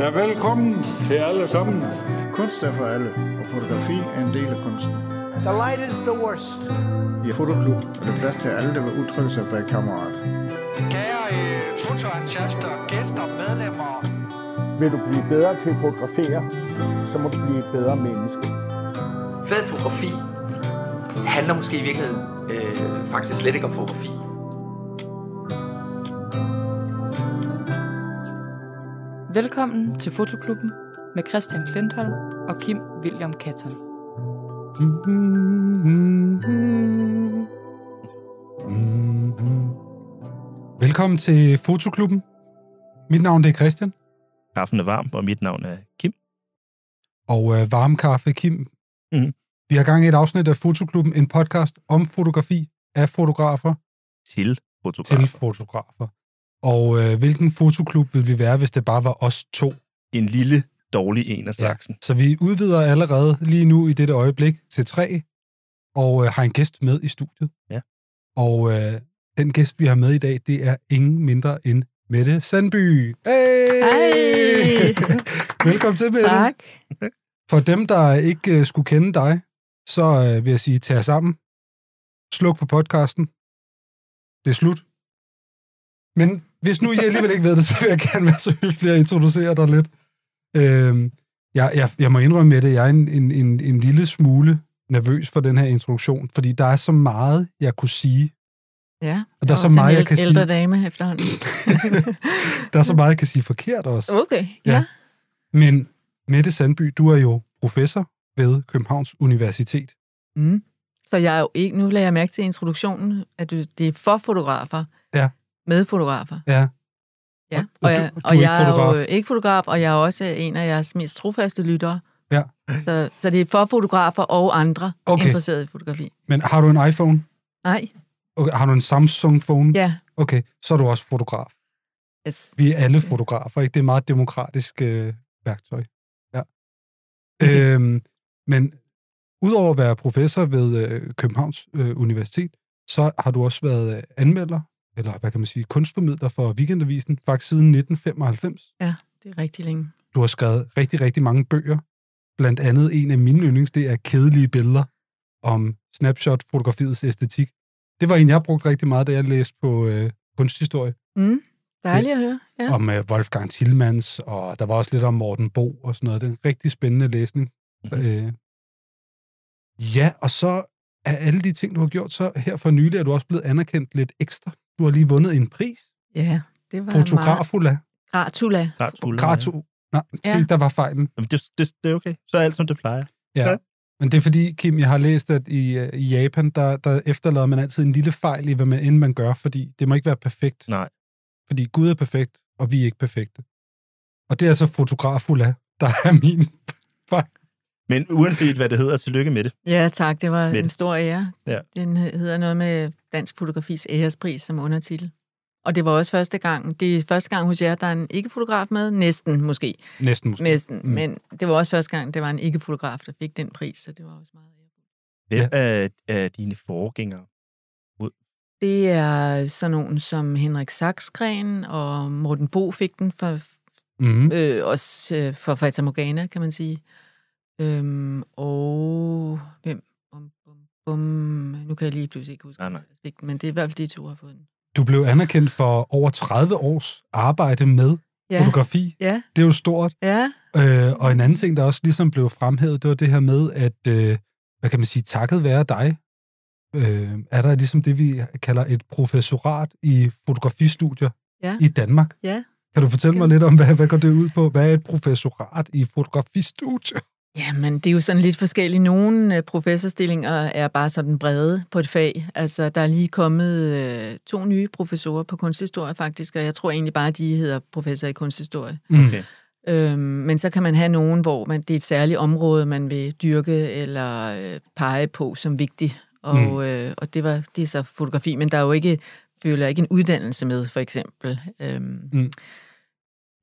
Ja, velkommen til alle sammen. Kunst er for alle, og fotografi er en del af kunsten. The light is the worst. I Fotoklub er der plads til alle, der vil udtrykke sig bag kameraet. Kære øh, fotoentusiaster, gæster, medlemmer. Vil du blive bedre til at fotografere, så må du blive et bedre menneske. Fed fotografi handler måske i virkeligheden øh, faktisk slet ikke om fotografi. Velkommen til Fotoklubben med Christian Klintholm og Kim William Katton. Velkommen til Fotoklubben. Mit navn det er Christian, Kaffen er varm, og mit navn er Kim. og øh, varm kaffe Kim. Mhm. Vi har gang i et afsnit af Fotoklubben, en podcast om fotografi af fotografer Til til fotografer. Og øh, hvilken fotoklub vil vi være, hvis det bare var os to? En lille, dårlig en af slagsen. Så vi udvider allerede lige nu i dette øjeblik til tre, og øh, har en gæst med i studiet. Ja. Og øh, den gæst, vi har med i dag, det er ingen mindre end Mette Sandby. Hey! Hej! Velkommen til, Mette. Tak. For dem, der ikke øh, skulle kende dig, så øh, vil jeg sige, tag sammen. Sluk for podcasten. Det er slut. Men hvis nu I alligevel ikke ved det, så vil jeg gerne være så høflig at introducere dig lidt. Øhm, jeg, jeg, jeg må indrømme med det, jeg er en, en, en, en lille smule nervøs for den her introduktion, fordi der er så meget, jeg kunne sige. Ja, Og der er så meget, jeg kan ældre sige. dame efterhånden. Der er så meget, jeg kan sige forkert også. Okay, Ja. ja. Men Mette Sandby, du er jo professor ved Københavns Universitet. Mm. Så jeg er jo ikke, nu lader jeg mærke til introduktionen, at du, det er for fotografer. Med fotografer. Ja. Ja. Og- Og, og du- jeg, du er og ikke jeg er fotograf? jo ikke fotograf, og jeg er også en af jeres mest trofaste lyttere. Ja. Så, så det er for fotografer og andre Okay. interesserede i fotografi. Men har du en iPhone? Nej, Okay, har du en Samsung-phone? ja. Okay, så er du også fotograf. Yes. Vi er alle fotografer, ikke? Det er et meget demokratisk øh, værktøj. Ja. Øhm, men udover at være professor ved øh, Københavns øh, Universitet, så har du også været øh, anmelder, eller hvad kan man sige, kunstformidler for Weekendavisen, faktisk siden 1995. Det er rigtig længe. Du har skrevet rigtig, rigtig mange bøger. Blandt andet en af mine yndlings, det er Kedelige Billeder om snapshot-fotografiets æstetik. Det var en, jeg brugte rigtig meget, da jeg læste på øh, kunsthistorie. Mm. Dejligt at høre. Ja. om uh, Wolfgang Tillmans, og der var også lidt om Morten Bo og sådan noget. Det er en rigtig spændende læsning. Mhm. Mm-hmm. Øh, ja, og så af alle de ting, du har gjort, så her for nylig er du også blevet anerkendt lidt ekstra. Du har lige vundet en pris. ja, det var Fotografula. meget... Gratula. Gratula. Gratu. Nej, Ja. se, der var fejlen. Jamen, det, det, det er okay. Så er alt, som det plejer. Ja. Ja. Men det er fordi, Kim, jeg har læst, at i, øh, i Japan, der, der efterlader man altid en lille fejl i, hvad man end man gør, fordi det må ikke være perfekt. Nej. Fordi Gud er perfekt, og vi er ikke perfekte. Og det er altså fotografula, der er min. Men uanset hvad det hedder, tillykke med det. Ja, tak. Det var Men- en stor ære. Ja. Den hedder noget med Dansk Fotografis ærespris som undertitel. Og det var også første gang. Det er første gang hos jer, der er en ikke-fotograf med. Næsten, måske. Næsten måske. Næsten. Mm. Mm. Men det var også første gang, det var en ikke-fotograf, der fik den pris, så det var også meget ærefuldt. Hvem er, er dine forgængere? Det er sådan nogen som Henrik Saxgren, og Morten Bo fik den for, Mm-hmm. øh, også øh, for Fata Morgana, kan man sige. Øhm, og hvem? Bum, bum, bum. Nu kan jeg lige pludselig ikke huske, Nej, nej. men det er i hvert fald de to, har fået den. Du blev anerkendt for over 30 års arbejde med ja. fotografi. Ja, Det er jo stort. ja. Øh, og en anden ting, der også ligesom blev fremhævet, det var det her med, at, øh, hvad kan man sige, takket være dig, øh, er der ligesom det, vi kalder et professorat i fotografistudier Ja. i Danmark. Ja. Kan du fortælle mig lidt om, hvad, hvad går det ud på? Hvad er et professorat i fotografistudier? Jamen, det er jo sådan lidt forskelligt. Nogle øh, professorstillinger er bare sådan brede på et fag. Altså, der er lige kommet øh, to nye professorer på kunsthistorie faktisk, og jeg tror egentlig bare, at de hedder professor i kunsthistorie. Okay. Øhm, men så kan man have nogen, hvor man, det er et særligt område, man vil dyrke eller øh, pege på som vigtigt. Og, Mm. mm. øh, og det, var, det er så fotografi, men der er jo ikke, føler jeg ikke en uddannelse med, for eksempel. Øhm, Mm.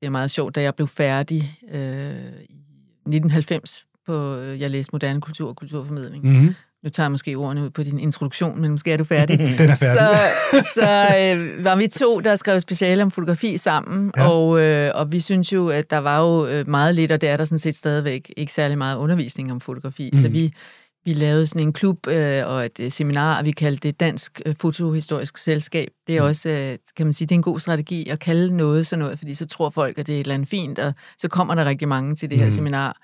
Det er meget sjovt, da jeg blev færdig øh, i 1990, på, øh, jeg læste moderne kultur og kulturformidling. Mm-hmm. nu tager jeg måske ordene ud på din introduktion, men måske er du færdig. Den er færdig. Så, så øh, var vi to, der skrev speciale om fotografi sammen, Ja. og, øh, og vi synes jo, at der var jo øh, meget lidt, og det er der sådan set stadigvæk ikke særlig meget undervisning om fotografi. Mm. Så Mm. vi, vi lavede sådan en klub øh, og et øh, seminar, og vi kaldte det Dansk øh, Fotohistorisk Selskab. Det er Mm. også, øh, kan man sige, det er en god strategi at kalde noget sådan noget, fordi så tror folk, at det er et eller andet fint, og så kommer der rigtig mange til det her Mm. seminar.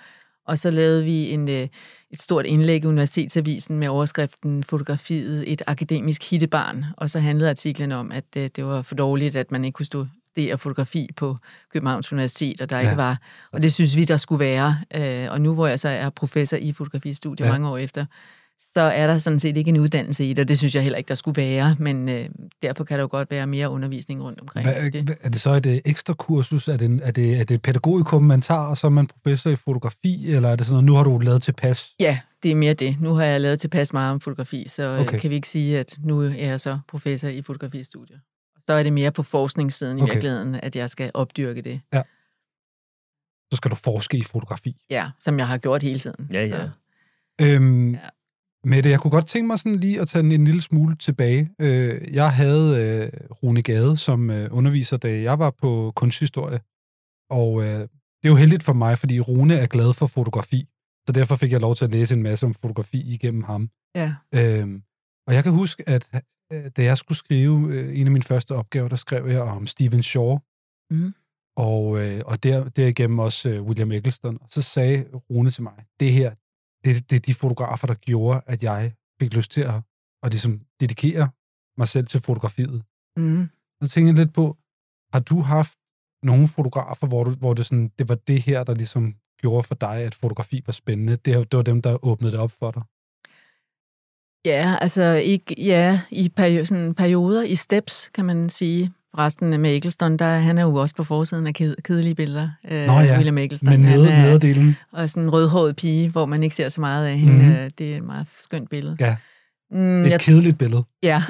Og så lavede vi en, øh, et stort indlæg i Universitetsavisen med overskriften Fotografiet, et akademisk hittebarn. Og så handlede artiklen om, at øh, det var for dårligt, at man ikke kunne studere fotografi på Københavns Universitet, og der Ja. ikke var. Og det synes vi, der skulle være. Øh, og nu hvor jeg så er professor i fotografistudiet Ja. mange år efter, så er der sådan set ikke en uddannelse i det, og det synes jeg heller ikke, der skulle være. Men øh, derfor kan der jo godt være mere undervisning rundt omkring Hvad, det. er det så et øh, ekstra kursus? Er det, en- er det, er det et pædagogikum, man tager, og så er man professor i fotografi? Eller er det sådan noget, nu har du lavet tilpas? Ja, det er mere det. Nu har jeg lavet tilpas meget om fotografi, så Okay. okay. kan vi ikke sige, at nu er jeg så professor i fotografistudier. Så er det mere på forskningssiden i Okay. virkeligheden, at jeg skal opdyrke det. Så skal du forske i fotografi. Ja, som jeg har gjort hele tiden. Ja, ja. Så, Øhm, Ja. Mette, jeg kunne godt tænke mig sådan lige at tage den en lille smule tilbage. Øh, jeg havde øh, Rune Gade som øh, underviser, da jeg var på kunsthistorie. Og øh, det er jo heldigt for mig, fordi Rune er glad for fotografi. Så derfor fik jeg lov til at læse en masse om fotografi igennem ham. ja. Øhm, og jeg kan huske, at da jeg skulle skrive øh, en af mine første opgaver, der skrev jeg om Stephen Shaw. Mhm. Og, øh, og der, derigennem også øh, William Eggleston. Og så sagde Rune til mig, det her, det, det er de fotografer, der gjorde, at jeg fik lyst til at, at ligesom dedikere mig selv til fotografiet. Mm. Så tænkte jeg lidt på, har du haft nogle fotografer, hvor, du, hvor det, sådan, det var det her, der ligesom gjorde for dig, at fotografi var spændende? Det, det var dem, der åbnede det op for dig? Ja, altså ikke, ja, i peri- sådan perioder, i steps, kan man sige. Resten med Eggleston, der, han er jo også på forsiden af ked- kedelige billeder. Øh, Nå ja, William Eggleston. Men Han nede, er- nederdelen, Og sådan en rødhåret pige, hvor man ikke ser så meget af hende. Mm. Det er et meget skønt billede. Ja. Mm, et jeg, kedeligt billede. ja.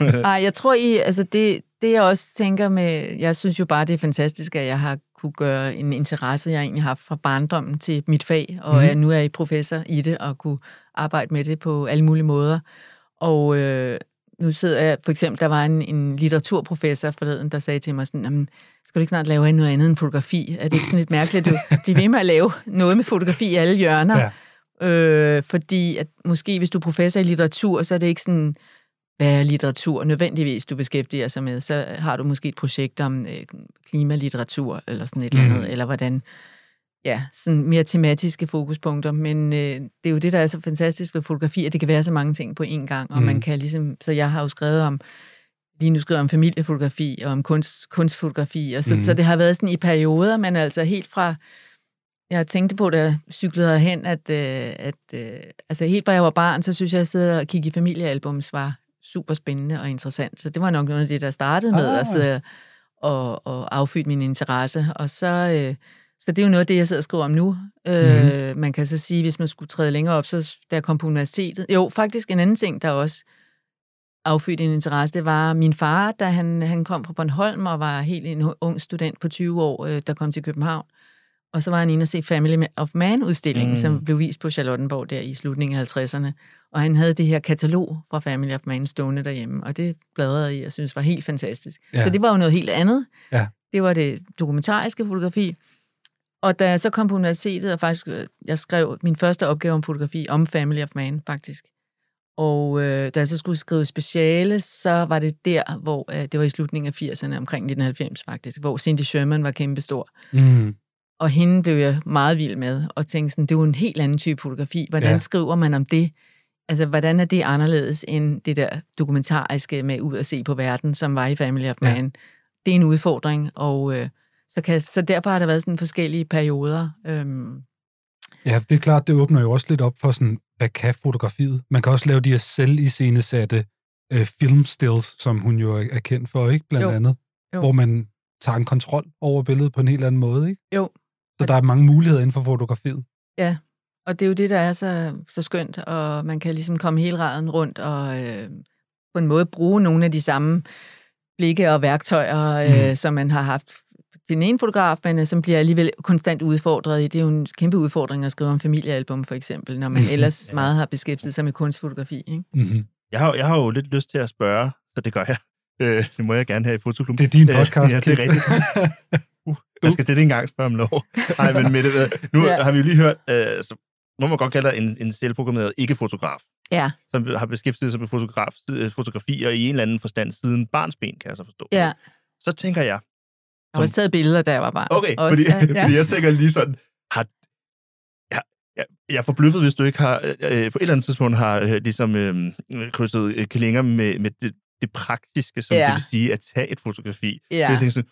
Ej, jeg tror i, altså det, det jeg også tænker med, jeg synes jo bare, det er fantastisk, at jeg har kunne gøre en interesse, jeg egentlig har haft fra barndommen til mit fag, og mm. jeg nu er jeg professor i det, og kunne arbejde med det på alle mulige måder. Og øh, nu sidder jeg, for eksempel, der var en, en litteraturprofessor forleden, der sagde til mig sådan, "Jamen, skal du ikke snart lave noget andet end fotografi? Er det ikke sådan lidt mærkeligt, at du bliver ved med at lave noget med fotografi i alle hjørner? Ja. Øh, fordi at måske hvis du er professor i litteratur, så er det ikke sådan, hvad er litteratur nødvendigvis, du beskæftiger sig med. Så har du måske et projekt om øh, klimalitteratur, eller sådan et mm. eller andet, eller hvordan, ja, sådan mere tematiske fokuspunkter. Men øh, det er jo det, der er så fantastisk ved fotografi, at det kan være så mange ting på én gang, og Mm. mm. man kan ligesom, så jeg har jo skrevet om, lige nu skriver om familiefotografi, og om kunst, kunstfotografi, og så, Mm. mm. så det har været sådan i perioder, men altså helt fra, jeg tænkte på, da jeg cyklede hen, at, øh, at øh, altså helt fra jeg var barn, så synes jeg, at sidde og kigge i familiealbums var super spændende og interessant. Så det var nok noget af det, der startede med Ah. at sidde og, og affyde min interesse. Og så, øh, så det er jo noget af det, jeg sidder og skriver om nu. Øh, Mhm. man kan så sige, hvis man skulle træde længere op, så da jeg kom på universitetet. Jo, faktisk en anden ting, der også affødte en interesse, det var min far, da han, han kom fra Bornholm og var helt en ung student på 20 år, øh, der kom til København. Og så var han inde og se Family of Man-udstillingen, Mm. som blev vist på Charlottenborg der i slutningen af 50'erne. Og han havde det her katalog fra Family of Man stående derhjemme, og det bladrede jeg og synes var helt fantastisk. Ja. Ja. Så det var jo noget helt andet. Ja. Det var det dokumentariske fotografi. Og da jeg så kom på universitetet, og faktisk, øh, jeg skrev min første opgave om fotografi om Family of Man, faktisk. Og øh, da jeg så skulle skrive speciale, så var det der, hvor øh, det var i slutningen af 80'erne, omkring 1990 faktisk, hvor Cindy Sherman var kæmpestor. Mm. Og hende blev jeg meget vild med, og tænkte sådan, det er jo en helt anden type fotografi. Hvordan Ja. ja. skriver man om det? Altså, hvordan er det anderledes end det der dokumentariske med ud at se på verden, som var i Family of Ja. Man? Det er en udfordring, og øh, så, kan, så derfor har der været sådan forskellige perioder. Øhm, Ja, det er klart, det åbner jo også lidt op for sådan, hvad kan fotografiet? Man kan også lave de her selviscenesatte øh, filmstills, som hun jo er, er kendt for, ikke? Blandt Jo. andet. Jo. Hvor man tager en kontrol over billedet på en helt anden måde, ikke? Jo. Så der er mange muligheder inden for fotografiet. Ja, og det er jo det, der er så, så skønt, og man kan ligesom komme hele raden rundt og øh, på en måde bruge nogle af de samme blikke og værktøjer, øh, Mm. som man har haft den ene fotograf, men øh, som bliver alligevel konstant udfordret i. Det er jo en kæmpe udfordring at skrive om familiealbum, for eksempel, når man ellers Ja. meget har beskæftiget sig med kunstfotografi. Ikke? Mm-hmm. Jeg har, jeg har jo lidt lyst til at spørge, så det gør jeg. Øh, det må jeg gerne have i fotoklubben. Det er din Øh, podcast, ja, det er rigtigt. Jeg skal slet ikke engang spørge om lov. Nej, men Mette, hvad- nu Ja. har vi jo lige hørt, øh, så må man godt kalde dig en, en selvprogrammeret ikke-fotograf, Ja, som har beskæftiget sig med fotograf, øh, fotografier i en eller anden forstand siden barnsben, kan jeg så forstå. ja. Så tænker jeg, Jeg har også taget billeder, da jeg var barn. Okay, også, fordi, ja, ja. fordi jeg tænker lige sådan, har, jeg, jeg, jeg er forbløffet, hvis du ikke har øh, på et eller andet tidspunkt har øh, ligesom øh, krydset øh, klinger med, med det, det praktiske, som Ja. ja. det vil sige at tage et fotografi. Ja. Jeg tænker sådan,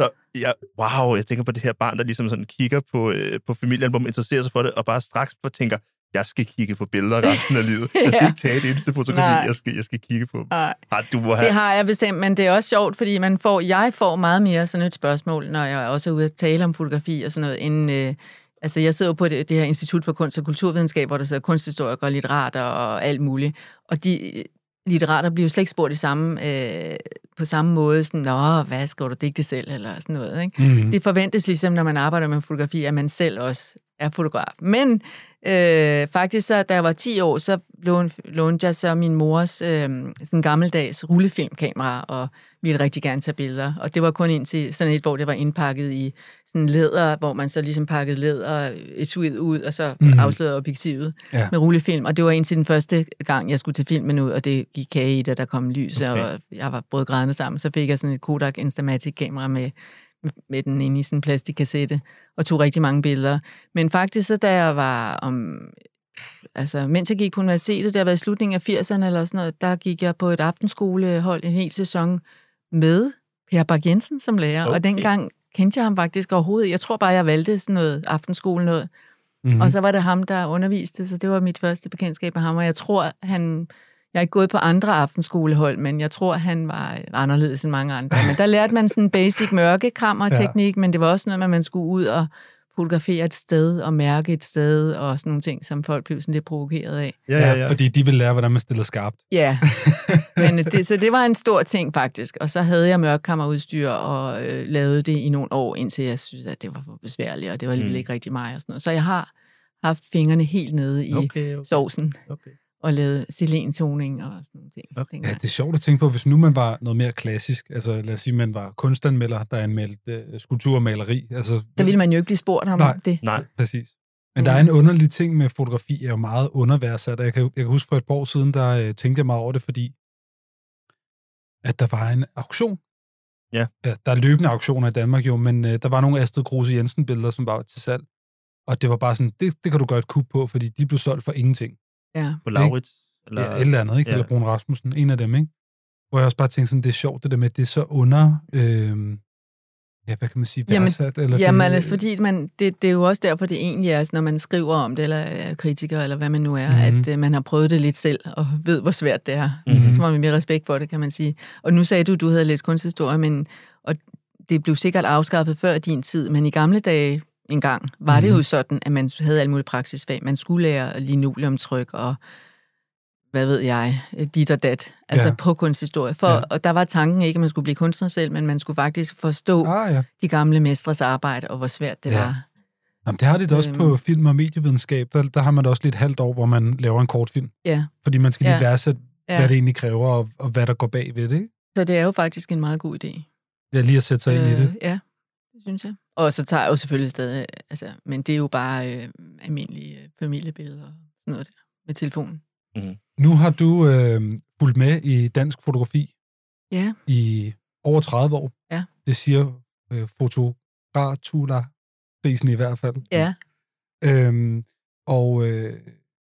så jeg, wow, jeg tænker på det her barn, der ligesom sådan kigger på, øh, på familiealbum, interesserer sig for det, og bare straks bare tænker, jeg skal kigge på billeder resten af livet. Jeg skal Ja. ikke tage det eneste fotografi, Nej. jeg skal, jeg skal kigge på. Nej. Ah, du må have... Det har jeg bestemt, men det er også sjovt, fordi man får, jeg får meget mere sådan et spørgsmål, når jeg også er ude at tale om fotografi og sådan noget, end, øh, altså jeg sidder jo på det, det her Institut for Kunst og Kulturvidenskab, hvor der sidder kunsthistorikere og litterater og alt muligt, og de litterater bliver jo slet ikke spurgt i samme, øh, på samme måde, sådan, nå, hvad skal du digte selv, eller sådan noget, ikke? Mm. Det forventes ligesom, når man arbejder med fotografi, at man selv også er fotograf. Men øh, faktisk, så, da jeg var 10 år, så lånte, lånte jeg så min mors øh, sådan gammeldags rullefilmkamera, og ville rigtig gerne tage billeder. Og det var kun indtil sådan et, hvor det var indpakket i sådan læder, hvor man så ligesom pakkede læder et ud, og så mm. afslørede objektivet Ja. med rullefilm. Og det var indtil den første gang, jeg skulle til filmen ud, og det gik kage i, da der kom lys, Okay. og jeg var både grædende sammen. Så fik jeg sådan et Kodak Instamatic-kamera med, med, med den inde i sådan en plastikkassette, og tog rigtig mange billeder. Men faktisk, så da jeg var om... Altså, mens jeg gik på universitetet, der var i slutningen af 80'erne eller sådan noget, der gik jeg på et aftenskolehold en hel sæson med Per Bak Jensen som lærer, okay. Og dengang kendte jeg ham faktisk overhovedet. Jeg tror bare, jeg valgte sådan noget aftenskole noget. Mm-hmm. Og så var det ham, der underviste, så det var mit første bekendtskab med ham, og jeg tror, han... Jeg er ikke gået på andre aftenskolehold, men jeg tror, han var anderledes end mange andre. Men der lærte man sådan basic mørkekammerteknik, ja. men det var også noget med, at man skulle ud og fotografere et sted og mærke et sted og sådan nogle ting, som folk blev sådan lidt provokeret af. Ja, ja, ja. Fordi de vil lære, hvordan man stiller skarpt. Ja, men det, så det var en stor ting faktisk. Og så havde jeg mørkkammerudstyr og øh, lavede det i nogle år, indtil jeg synes, at det var for besværligt, og det var alligevel Mm. ikke rigtig mig og sådan noget. Så jeg har haft fingrene helt nede i Okay, okay. sovsen okay. Og lavet selentoning og sådan nogle ting. Okay. Ja, det er sjovt at tænke på, hvis nu man var noget mere klassisk, altså lad os sige, man var kunstanmelder, der anmeldte uh, skulptur og maleri. Altså, Så ville man jo ikke blive spurgt ham Nej. om det. Nej. Præcis. Men Ja. der er en underlig ting med fotografi, er jo meget underværdsat. Jeg kan, jeg kan huske for et par år siden, der øh, tænkte jeg meget over det, fordi at der var en auktion. Ja. ja der er løbende auktioner i Danmark jo, men øh, der var nogle Astrid Kruse Jensen billeder, som var til salg. Og det var bare sådan, det, det kan du gøre et kub på, fordi de blev solgt for ingenting. Ja. På Laurits? Eller, Ja, et eller andet, ikke? Ja. Eller Brun Rasmussen, en af dem, ikke? Hvor jeg også bare tænkte sådan, det er sjovt, det der med, at det er så under... Øh, ja, hvad kan man sige? Jamen, Værdsat, eller Jamen, det, altså, fordi man, det, det er jo også derfor, det egentlig er, når man skriver om det, eller er kritiker, eller hvad man nu er, Mhm. mm-hmm. at uh, man har prøvet det lidt selv, og ved, hvor svært det er. Mhm. Mm-hmm. Så må man mere respekt for det, kan man sige. Og nu sagde du, du havde læst kunsthistorie, men, og det blev sikkert afskaffet før din tid, men i gamle dage engang, var mm-hmm. det Mhm. jo sådan, at man havde alle mulige praksisfag. Man skulle lære linoleumtryk og hvad ved jeg, dit og dat, altså Ja. ja. på kunsthistorie. For, Ja. ja. Og der var tanken ikke, at man skulle blive kunstner selv, men man skulle faktisk forstå Ah, ja. de gamle mestres arbejde, og hvor svært det Ja. ja. var. Jamen, det har de da også Øhm. på film- og medievidenskab. Der, der har man da også lidt halvt år, hvor man laver en kortfilm. Ja. Fordi man skal lige Ja. værdsætte, Ja. hvad det egentlig kræver, og, og hvad der går bag ved det. Ikke? Så det er jo faktisk en meget god idé. Ja, lige at sætte sig ind i det. Ja, det synes jeg. Og så tager jeg jo selvfølgelig stadig, altså, men det er jo bare øh, almindelige øh, familiebilleder og sådan noget der med telefonen. Nu har du øh, fulgt med i dansk fotografi Ja, i over 30 år. Ja. Det siger øh, Fotogratula-prisen i hvert fald. ja, Øhm, og øh,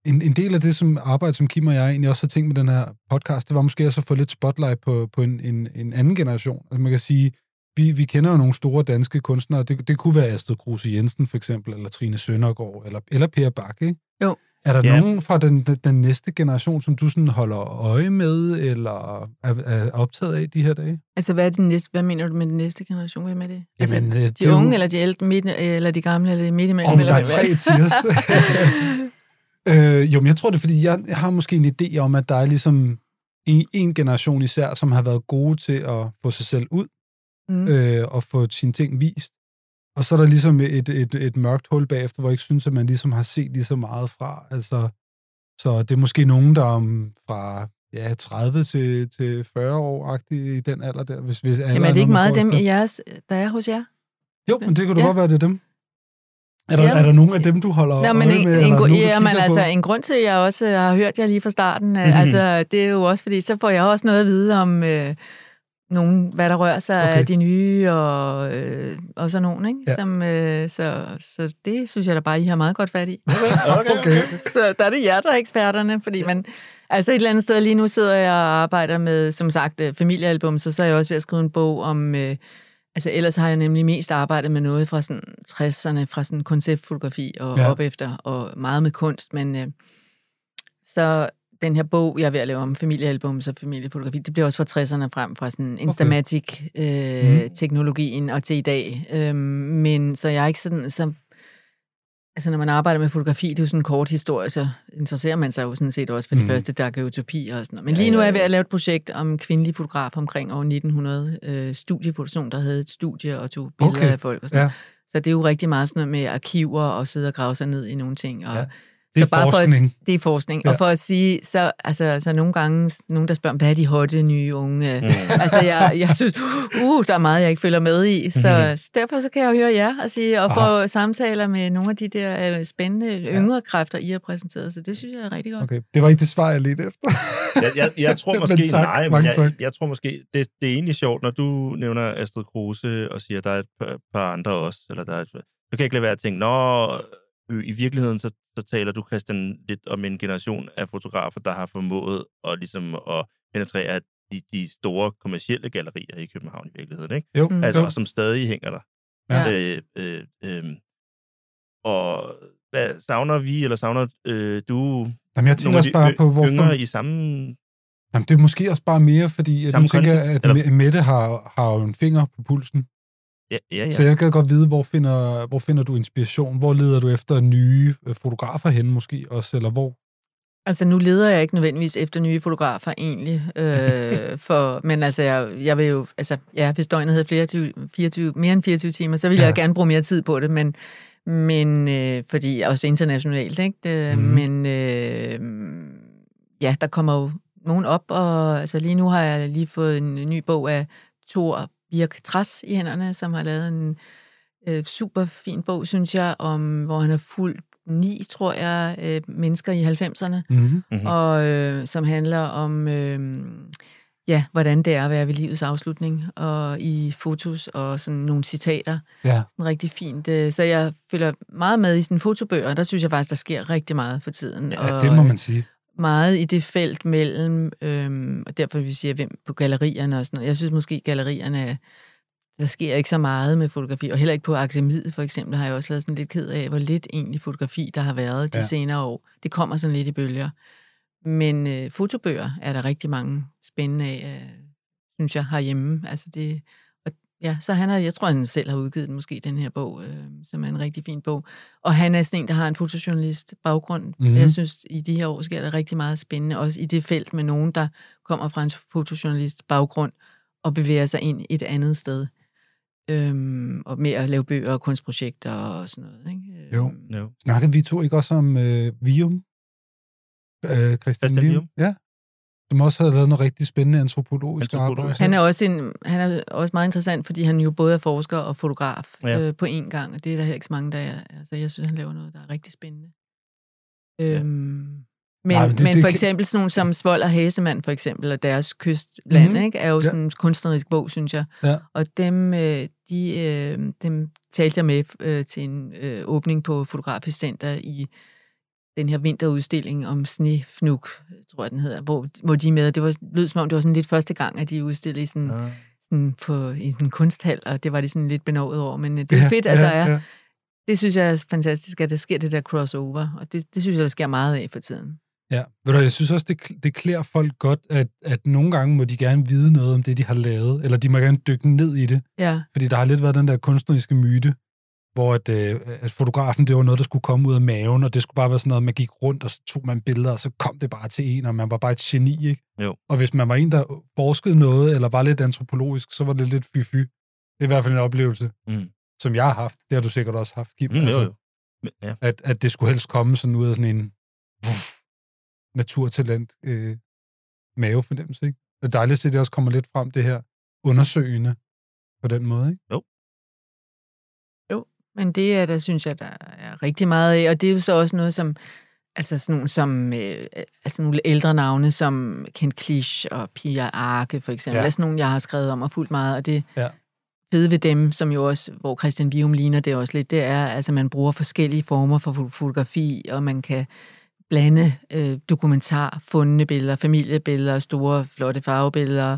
en, en del af det som arbejde, som Kim og jeg egentlig også har tænkt med den her podcast, det var måske også at få lidt spotlight på, på en, en, en anden generation. Altså man kan sige, vi, vi kender jo nogle store danske kunstnere. Det, det kunne være Astrid Kruse Jensen for eksempel, eller Trine Søndergaard, eller, eller Per Bak, ikke? Jo. Er der Ja. nogen fra den, den, den næste generation, som du sådan holder øje med, eller er, er optaget af de her dage? altså hvad, er det næste, hvad mener du med den næste generation? Hvem er det? Altså, Jamen, øh, det de jo- unge, eller de ældre, midt, eller de gamle, eller de midt imellem? Om eller der er hvad? tre tiers. øh, jo, men jeg tror det, er, fordi jeg, jeg har måske en idé om, at der er ligesom en, en generation især, som har været gode til at få sig selv ud. Mm. øh, og få sine ting vist. Og så er der ligesom et, et, et mørkt hul bagefter, hvor jeg ikke synes, at man ligesom har set lige så meget fra. Altså, så det er måske nogen, der er om fra ja, 30 til, til 40 år i den alder der. Hvis, hvis Jamen er det ikke meget dem, i jeres, der er hos jer? Jo, men det kan du Ja. godt være, det er dem. Er der, Ja. er der nogen af dem, du holder Nå, men en, med? en, nogen, ja, men altså, på? en grund til, at jeg også har hørt jer lige fra starten, mm-hmm. Mhm. altså, det er jo også, fordi så får jeg også noget at vide om øh, nogen, hvad der rører sig okay. af de nye, og, øh, og sådan nogen, ikke? Ja. Som, øh, så, så det synes jeg da bare, I har meget godt fat i. Okay, okay. Så der er det jer, der er eksperterne, fordi man... Altså et eller andet sted lige nu sidder jeg og arbejder med, som sagt, øh, familiealbum, så så er jeg også ved at skrive en bog om... Øh, altså ellers har jeg nemlig mest arbejdet med noget fra sådan 60'erne, fra sådan konceptfotografi og ja. op efter, og meget med kunst, men... Øh, så den her bog, jeg er ved at lave om familiealbum og familiefotografi, det bliver også fra 60'erne frem, fra sådan Instamatic-teknologien øh, og til i dag. Øhm, men så jeg er ikke sådan... Så, altså når man arbejder med fotografi, det er jo sådan en kort historie, så interesserer man sig jo sådan set også for de Mhm. første daguerreotypi og sådan noget. Men lige nu er jeg ved at lave et projekt om kvindelige fotografer omkring år 1900. Øh, studiefotografen, der havde et studie og tog billeder Okay, af folk og sådan ja. noget. Så det er jo rigtig meget sådan noget med arkiver og sidde og grave sig ned i nogle ting. Og, Ja. Det er så bare forskning. For at, det er forskning. Ja. Og for at sige, så, altså, så nogle gange, nogen der spørger, hvad er de hotte nye unge? Mm. Mm. altså, jeg, jeg synes, uh, der er meget, jeg ikke følger med i. Så, Mhm. så derfor så kan jeg høre jer og, sige, og få samtaler med nogle af de der øh, spændende yngre kræfter, I har præsenteret. Så det synes jeg er rigtig godt. Okay, det var ikke det svar, jeg ledte efter. jeg, jeg, jeg tror Men måske, tak, nej, men jeg, jeg tror måske, det, det er egentlig sjovt, når du nævner Astrid Kruse og siger, at der er et par, par andre også, eller der er et, så kan jeg ikke lade være at tænke, nå, i virkeligheden, så, så taler du, Christian, lidt om en generation af fotografer, der har formået at, ligesom, at penetrere de, de store kommercielle gallerier i København i virkeligheden, ikke? Jo, Mm. Altså, jo. som stadig hænger der. Ja. Øh, øh, øh, og hvad savner vi, eller savner øh, du Jamen, jeg tænker også bare på, hvorfor... yngre i samme Jamen, det er måske også bare mere, fordi at Samme nu tænker jeg, kontekst, at eller? Me- Mette har, har jo en finger på pulsen. Ja, ja, ja. Så jeg kan godt vide, hvor finder, hvor finder du inspiration? Hvor leder du efter nye øh, fotografer hen måske også? Eller hvor? Altså, nu leder jeg ikke nødvendigvis efter nye fotografer, egentlig. Øh, for, men altså, jeg, jeg vil jo... Altså, ja, hvis døgnet havde flere, 20, 24, mere end 24 timer, så ville Ja. jeg gerne bruge mere tid på det, men, men øh, fordi også internationalt, ikke? Det, Mhm. mm. Men øh, ja, der kommer jo nogen op, og altså, lige nu har jeg lige fået en ny bog af Thor Birk Træs i hænderne, som har lavet en øh, super fin bog, synes jeg, om hvor han har fulgt ni, tror jeg, øh, mennesker i 90'erne, Mm-hmm. Mhm. og øh, som handler om, øh, ja, hvordan det er at være ved livets afslutning, og i fotos og sådan nogle citater. Ja. Sådan rigtig fint. Øh, Så jeg følger meget med i sådan fotobøger, og der synes jeg faktisk, der sker rigtig meget for tiden. ja, og, det må man sige. Meget i det felt mellem, øhm, og derfor vi sige, hvem på gallerierne og sådan noget. Jeg synes måske, gallerierne, er- der sker ikke så meget med fotografi, og heller ikke på akademiet for eksempel, har jeg også været sådan lidt ked af, hvor lidt egentlig fotografi, der har været de Ja. senere år. Det kommer sådan lidt i bølger. Men øh, fotobøger er der rigtig mange spændende af, øh, synes jeg, herhjemme. Altså det, ja, så han har, jeg tror, han selv har udgivet den, måske den her bog, øh, som er en rigtig fin bog. Og han er sådan en, der har en fotojournalist baggrund. Mhm. Mm-hmm. Jeg synes, i de her år sker der rigtig meget spændende, også i det felt med nogen, der kommer fra en fotojournalist baggrund og bevæger sig ind et andet sted. Øhm, og med at lave bøger og kunstprojekter og sådan noget. Ikke? Jo. Øhm, Jo. Snakkede vi to ikke også om øh, Vium? Øh, Christian? Vium? Ja. Som også havde lavet noget rigtig spændende antropologisk, Antropologisk. arbejde. Han er, også en, han er også meget interessant, fordi han jo både er forsker og fotograf Ja. ja. øh, på én gang, og det er der ikke så mange, der er. Altså, jeg synes, han laver noget, der er rigtig spændende. Øhm, men, Nej, men det- men det for eksempel sådan nogle som Svold og Hæsemand, for eksempel, og deres kystland, mm, ikke, er jo Ja. sådan en kunstnerisk bog, synes jeg. Ja. Og dem, øh, de, øh, dem talte jeg med øh, til en øh, åbning på Fotografisk Center i den her vinterudstilling om snefnuk, tror jeg den hedder, hvor, hvor de er med. Det var, lød som om, det var sådan lidt første gang, at de udstillede i sådan, Ah. sådan på, i sådan en kunsthal, og det var de sådan lidt benovet over. Men øh, det er Ja, fedt, at ja, der er, ja. det synes jeg er fantastisk, at der sker det der crossover, og det, det synes jeg, der sker meget af for tiden. Ja, ved du, jeg synes også, det, det klæder folk godt, at, at nogle gange må de gerne vide noget om det, de har lavet, eller de må gerne dykke ned i det. Ja, Fordi der har lidt været den der kunstneriske myte, hvor at, øh, at fotografen, det var noget, der skulle komme ud af maven, og det skulle bare være sådan noget, man gik rundt, og så tog man billeder, og så kom det bare til en, og man var bare et geni, ikke? Jo. Og hvis man var en, der forskede noget, eller var lidt antropologisk, så var det lidt fy-fy. Det er i hvert fald en oplevelse, Mm. som jeg har haft. Det har du sikkert også haft, Kim. Mm, jo, jo. Men, ja. At, at det skulle helst komme sådan ud af sådan en naturtalent øh, mavefornemmelse, ikke? Det er dejligt at se, at det også kommer lidt frem, det her undersøgende på den måde, ikke? Jo. Men det er der, synes jeg, der er rigtig meget af, og det er jo så også noget, som altså sådan nogle, som, øh, altså nogle ældre navne, som Kent Klisch og Pia Arke, for eksempel, Ja. er sådan nogle, jeg har skrevet om og fuldt meget, og det Ja. fede ved dem, som jo også, hvor Christian Vium ligner det også lidt, det er, altså man bruger forskellige former for fo- fotografi, og man kan blande øh, dokumentar, fundne billeder, familiebilleder, store, flotte farvebilleder,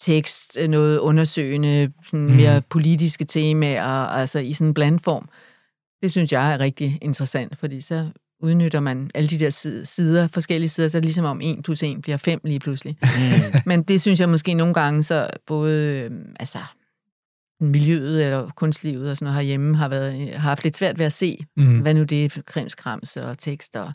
tekst, øh, noget undersøgende, sådan Mhm. mere politiske temaer, altså i sådan en blandform. Det synes jeg er rigtig interessant, fordi så udnytter man alle de der si- sider, forskellige sider, så er det ligesom om 1 plus 1 bliver 5 lige pludselig. Mm. Men det synes jeg måske nogle gange, så både øh, altså, miljøet eller kunstlivet og sådan noget herhjemme har, været, har haft lidt svært ved at se, Mm. mm. hvad nu det er krimskrams og tekster.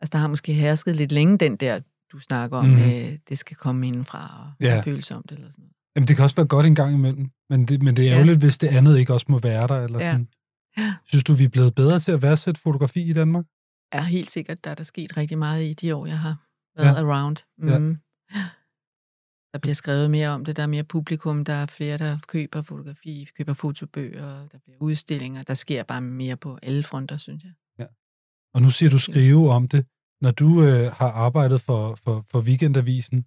Altså, der har måske hersket lidt længe den der, du snakker om, mm. øh, det skal komme indenfra og Ja. ja. følelse om det. Eller sådan. Jamen, det kan også være godt en gang imellem, men det, men det er Ja. ærgerligt, hvis det andet ikke også må være der. Eller Ja. sådan. Ja. Synes du, vi er blevet bedre til at værdsætte fotografi i Danmark? er helt sikkert, der er der sket rigtig meget i de år, jeg har været Ja. ja. around. Ja. Mm. Der bliver skrevet mere om det, der er mere publikum, der er flere, der køber fotografi, køber fotobøger, der bliver udstillinger, der sker bare mere på alle fronter, synes jeg. Og nu siger du skrive om det. Når du øh, har arbejdet for, for, for Weekendavisen,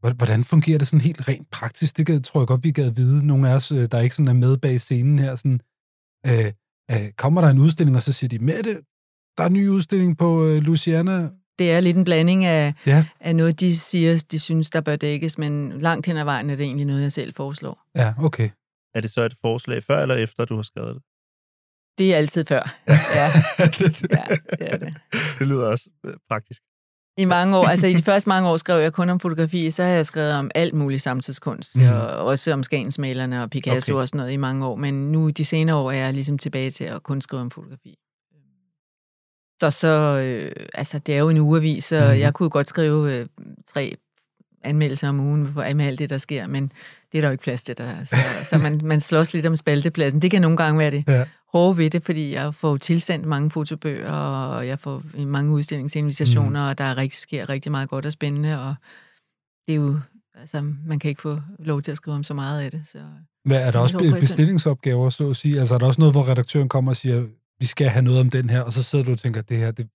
hvor- hvordan fungerer det sådan helt rent praktisk? Det gad, tror jeg godt, vi gad vide. Nogle af os, øh, der ikke sådan er med bag scenen her, sådan, øh, øh, kommer der en udstilling, og så siger de, Mette, der er en ny udstilling på øh, Luciana. Det er lidt en blanding af, Ja. af noget, de siger, de synes, der bør dækkes, men langt hen ad vejen er det egentlig noget, jeg selv foreslår. Ja, okay. Er det så et forslag før eller efter, du har skrevet det? Det er altid før. Ja, ja det er det. Det lyder også øh, praktisk. I mange år, altså i de første mange år skrev jeg kun om fotografi, så har jeg skrevet om alt muligt samtidskunst, mm. og også om Skagensmalerne og Picasso Okay. og sådan noget i mange år, men nu de senere år er jeg ligesom tilbage til at kun skrive om fotografi. Så så, øh, altså det er jo en ugeavis, så mm. jeg kunne godt skrive øh, tre anmeldelser om ugen for med alt det, der sker, men det er der jo ikke plads til. Der. Så, så man, man slås lidt om spaltepladsen. Det kan nogle gange være det Ja. Hårde ved det, fordi jeg får tilsendt mange fotobøger, og jeg får mange udstillingsinvitationer, mm. og der er rigtig, sker rigtig meget godt og spændende, og det er jo, altså, man kan ikke få lov til at skrive om så meget af det. Så. Hvad, er der også håber bestillingsopgaver, så at sige? Altså er der også noget, hvor redaktøren kommer og siger, vi skal have noget om den her, og så sidder du og tænker, det her, det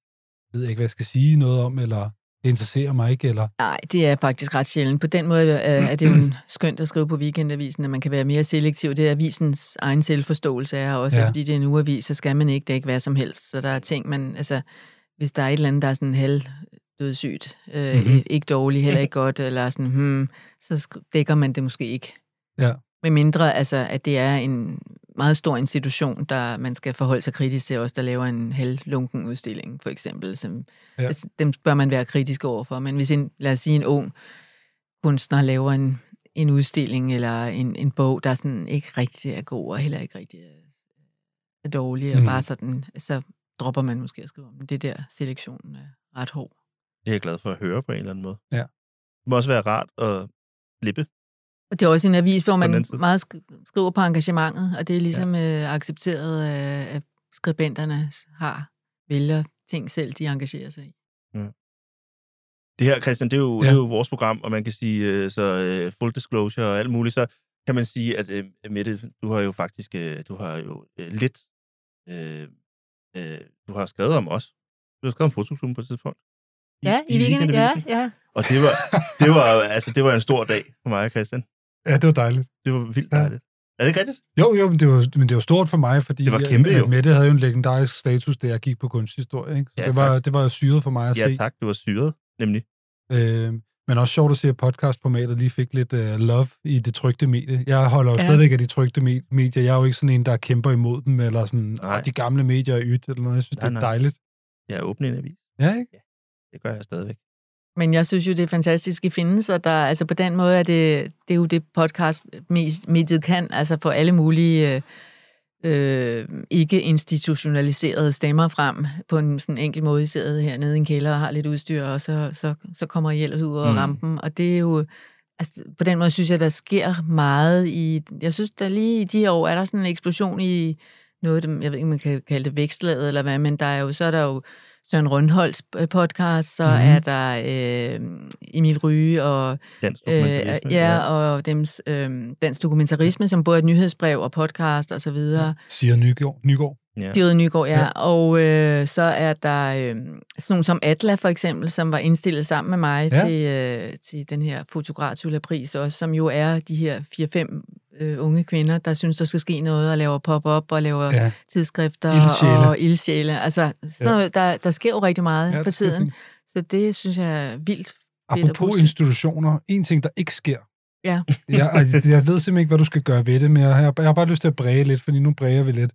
ved jeg ikke, hvad jeg skal sige noget om, eller det interesserer mig ikke, eller... Nej, det er faktisk ret sjældent. På den måde er, er det jo en skønt at skrive på weekendavisen, at man kan være mere selektiv. Det er avisens egen selvforståelse er også, Ja. fordi det er en ugeavis, så skal man ikke dække hvad som helst. Så der er ting, man, altså, hvis der er et eller andet, der er sådan halv dødssygt, øh, Mhm. mm-hmm. ikke dårligt, heller ikke godt, eller sådan, hmm, så dækker man det måske ikke. Ja. Med mindre, altså, at det er en meget stor institution, der man skal forholde sig kritisk til også, der laver en halvlunken udstilling, for eksempel. Som, Ja. altså, dem bør man være kritisk overfor. Men hvis en, lad os sige, en ung kunstner laver en, en udstilling eller en, en bog, der sådan ikke rigtig er god, og heller ikke rigtig er, er dårlig, og Mhm. bare sådan, så dropper man måske at skrive om det. Det der selektionen er ret hård. Det er jeg glad for at høre på en eller anden måde. Ja. Det må også være rart at slippe. Og det er også en avis, hvor man meget sk- skriver på engagementet, og det er ligesom ja. øh, accepteret af, at skribenterne har, vælger ting selv, de engagerer sig i. Det her, Christian, det er jo, Ja. ja. det er jo vores program, og man kan sige, øh, så øh, full disclosure og alt muligt, så kan man sige, at øh, Mette, du har jo faktisk, øh, du har jo øh, lidt, øh, øh, du har skrevet om os. Du har skrevet om fotoklubben på et tidspunkt. Ja, i, i weekenden, ja, ja. Og det var, det var, altså, det var en stor dag for mig og Christian. Ja, det var dejligt. Det var vildt Ja. dejligt. Er det ikke rigtigt? Jo, jo, men det var, men det var stort for mig, fordi Det var kæmpe, at jo. Mette havde jo en legendarisk status, da jeg gik på kunsthistorie. Ikke? Så Ja, det, var, tak. det var syret for mig at Ja, se. tak. Det var syret, nemlig. Øh, men også sjovt at se, at podcastformatet lige fik lidt uh, love i det trygte medie. Jeg holder jo Ja. ja. stadigvæk af de trygte me- medier. Jeg er jo ikke sådan en, der kæmper imod dem, eller sådan, Nej. De gamle medier er ydt, eller noget. Jeg synes, Nej, det er nej. dejligt. Jeg er åbnet en avis. Ja, ikke? Det gør jeg stadigvæk. Men jeg synes jo, det er fantastisk, at findes, og der, altså på den måde er det, det er jo det podcast, mediet kan, altså få alle mulige øh, øh, ikke institutionaliserede stemmer frem på en sådan enkel måde. I sidder hernede i en kælder og har lidt udstyr, og så, så, så kommer I ellers ud over Mm. rampen, og det er jo Altså, på den måde synes jeg, der sker meget i... Jeg synes, der lige i de år er der sådan en eksplosion i noget, jeg ved ikke, man kan kalde det vækstlaget eller hvad, men der er jo, så er der jo Søren Rønholds øh, podcast, så mm-hmm. er der øh, Emil Ryge og øh, ja, og dems, øh, dansk dokumentarisme, som både er et nyhedsbrev og podcast og så videre. Siger Nygaard. Nygaard. Ja. Dirret Nygaard, ja. Ja. Og øh, så er der øh, sådan nogen som Atla, for eksempel, som var indstillet sammen med mig Ja. til, øh, til den her fotografpris også, som jo er de her 4-5 øh, unge kvinder, der synes, der skal ske noget, og laver pop-up og laver Ja. tidsskrifter Ildsjæle. og ildsjæle. Altså, sådan Ja. noget, der, der sker jo rigtig meget Ja, for jeg tiden. Så det synes jeg er vildt. fedt Apropos institutioner, en ting, der ikke sker. Ja. Jeg, jeg ved simpelthen ikke, hvad du skal gøre ved det, men jeg har, jeg har bare lyst til at bræge lidt, fordi nu bræger vi lidt.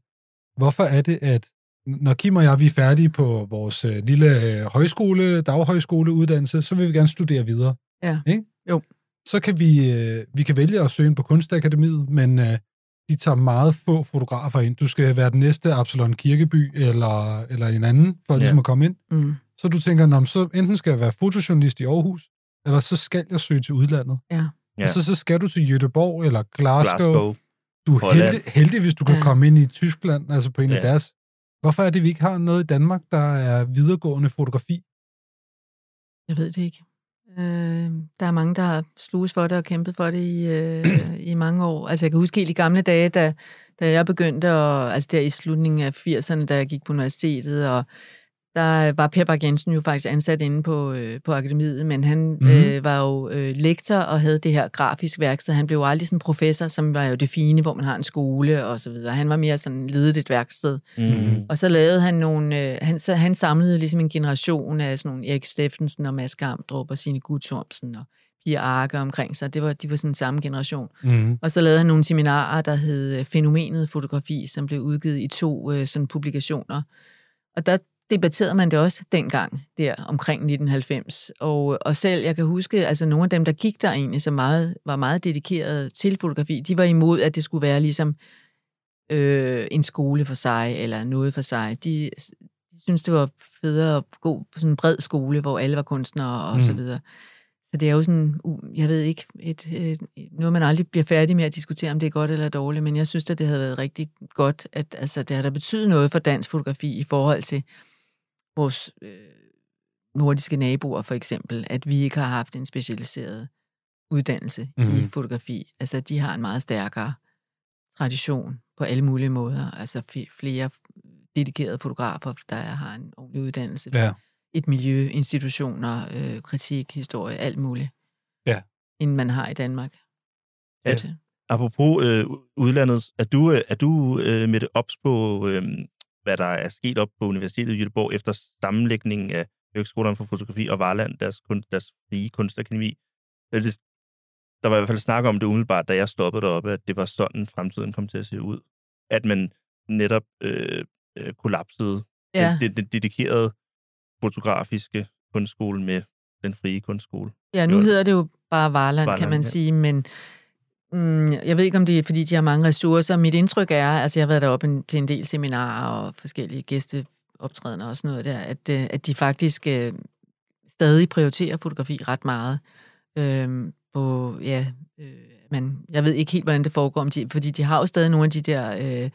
Hvorfor er det, at når Kim og jeg vi er færdige på vores øh, lille øh, højskole, daghøjskoleuddannelse, så vil vi gerne studere videre. Ja. Ikke? Jo. Så kan vi, øh, vi kan vælge at søge ind på Kunstakademiet, men øh, de tager meget få fotografer ind. Du skal være den næste Absalon Kirkeby eller, eller en anden, for Ja. ligesom at komme ind. Mm. Så du tænker, Nå, så enten skal jeg være fotojournalist i Aarhus, eller så skal jeg søge til udlandet. Ja. Ja. Og så, så skal du til Göteborg eller Glasgow. Glasgow. Du er heldig, heldig, hvis du kan Ja. komme ind i Tyskland, altså på en af Ja. deres. Hvorfor er det, vi ikke har noget i Danmark, der er videregående fotografi? Jeg ved det ikke. Øh, der er mange, der har sluges for det og kæmpet for det i, øh, i mange år. Altså jeg kan huske helt i gamle dage, da, da jeg begyndte, at, altså der i slutningen af 80'erne, da jeg gik på universitetet, og der var Per Bak Jensen jo faktisk ansat inde på, øh, på akademiet, men han Mhm. mm-hmm. øh, var jo øh, lektor og havde det her grafisk værksted. Han blev jo aldrig sådan professor, som var jo det fine, hvor man har en skole og så videre. Han var mere sådan ledet et værksted. Mm. Og så lavede han nogle, øh, han, så, han samlede ligesom en generation af sådan nogle Erik Steffensen og Mads Gamdrup og Signe Guttormsen og Pia Arke omkring sig. Det var, de var sådan samme generation. Mm. Og så lavede han nogle seminarer, der hed øh, Fænomenet Fotografi, som blev udgivet i to øh, sådan publikationer. Og der debatterede man det også dengang, der omkring 1990. Og, og selv, jeg kan huske, altså nogle af dem, der gik der egentlig, som meget, var meget dedikeret til fotografi, de var imod, at det skulle være ligesom øh, en skole for sig, eller noget for sig. De, de synes det var federe at gå på sådan en bred skole, hvor alle var kunstnere og Mm. så videre. Så det er jo sådan, jeg ved ikke, et, et, noget man aldrig bliver færdig med at diskutere, om det er godt eller dårligt, men jeg synes, at det havde været rigtig godt, at altså, det har da betydet noget for dansk fotografi i forhold til vores øh, nordiske naboer, for eksempel, at vi ikke har haft en specialiseret uddannelse mm. i Mhm. fotografi. Altså, de har en meget stærkere tradition på alle mulige måder. Altså f- flere dedikerede fotografer, der har en ordentlig uddannelse. Ja. Et miljø, institutioner, øh, kritik, historie, alt muligt. Ja. End man har i Danmark. Ja. Apropos øh, udlandet, er du, øh, er du øh, med det ops på, øh, hvad der er sket op på Universitetet i Göteborg efter sammenlægningen af Høgskolen for Fotografi og Varland, deres, kun, deres frie kunstakademi? Øh, det- Der var i hvert fald snak om det umiddelbart, da jeg stoppede deroppe, at det var sådan, fremtiden kom til at se ud. At man netop øh, øh, kollapsede Ja. den, den, dedikerede fotografiske kunstskole med den frie kunstskole. Ja, nu hedder det jo bare Varland, Varland, kan man ja. sige, men mm, jeg ved ikke, om det er, fordi de har mange ressourcer. Mit indtryk er, altså jeg har været deroppe en, til en del seminarer og forskellige gæsteoptrædener og sådan noget der, at, øh, at de faktisk øh, stadig prioriterer fotografi ret meget. Øh, på, ja, øh, men jeg ved ikke helt, hvordan det foregår, om de, fordi de har jo stadig nogle af de der... Øh,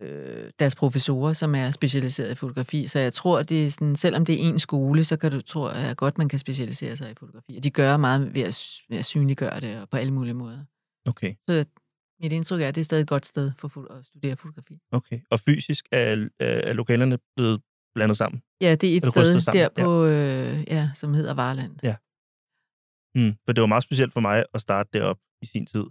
øh, deres professorer, som er specialiseret i fotografi. Så jeg tror, det er sådan, selvom det er en skole, så kan du, tror jeg godt, man kan specialisere sig i fotografi. Og de gør meget ved at, ved at synliggøre det, og på alle mulige måder. Okay, Så mit indtryk er, at det er stadig et godt sted for fo- at studere fotografi. okay. Og fysisk er, er, er lokalerne blevet blandet sammen? Ja, det er et Er sted sammen? der på, øh, ja, som hedder Varland. Mm. For det var meget specielt for mig at starte derop i sin tid,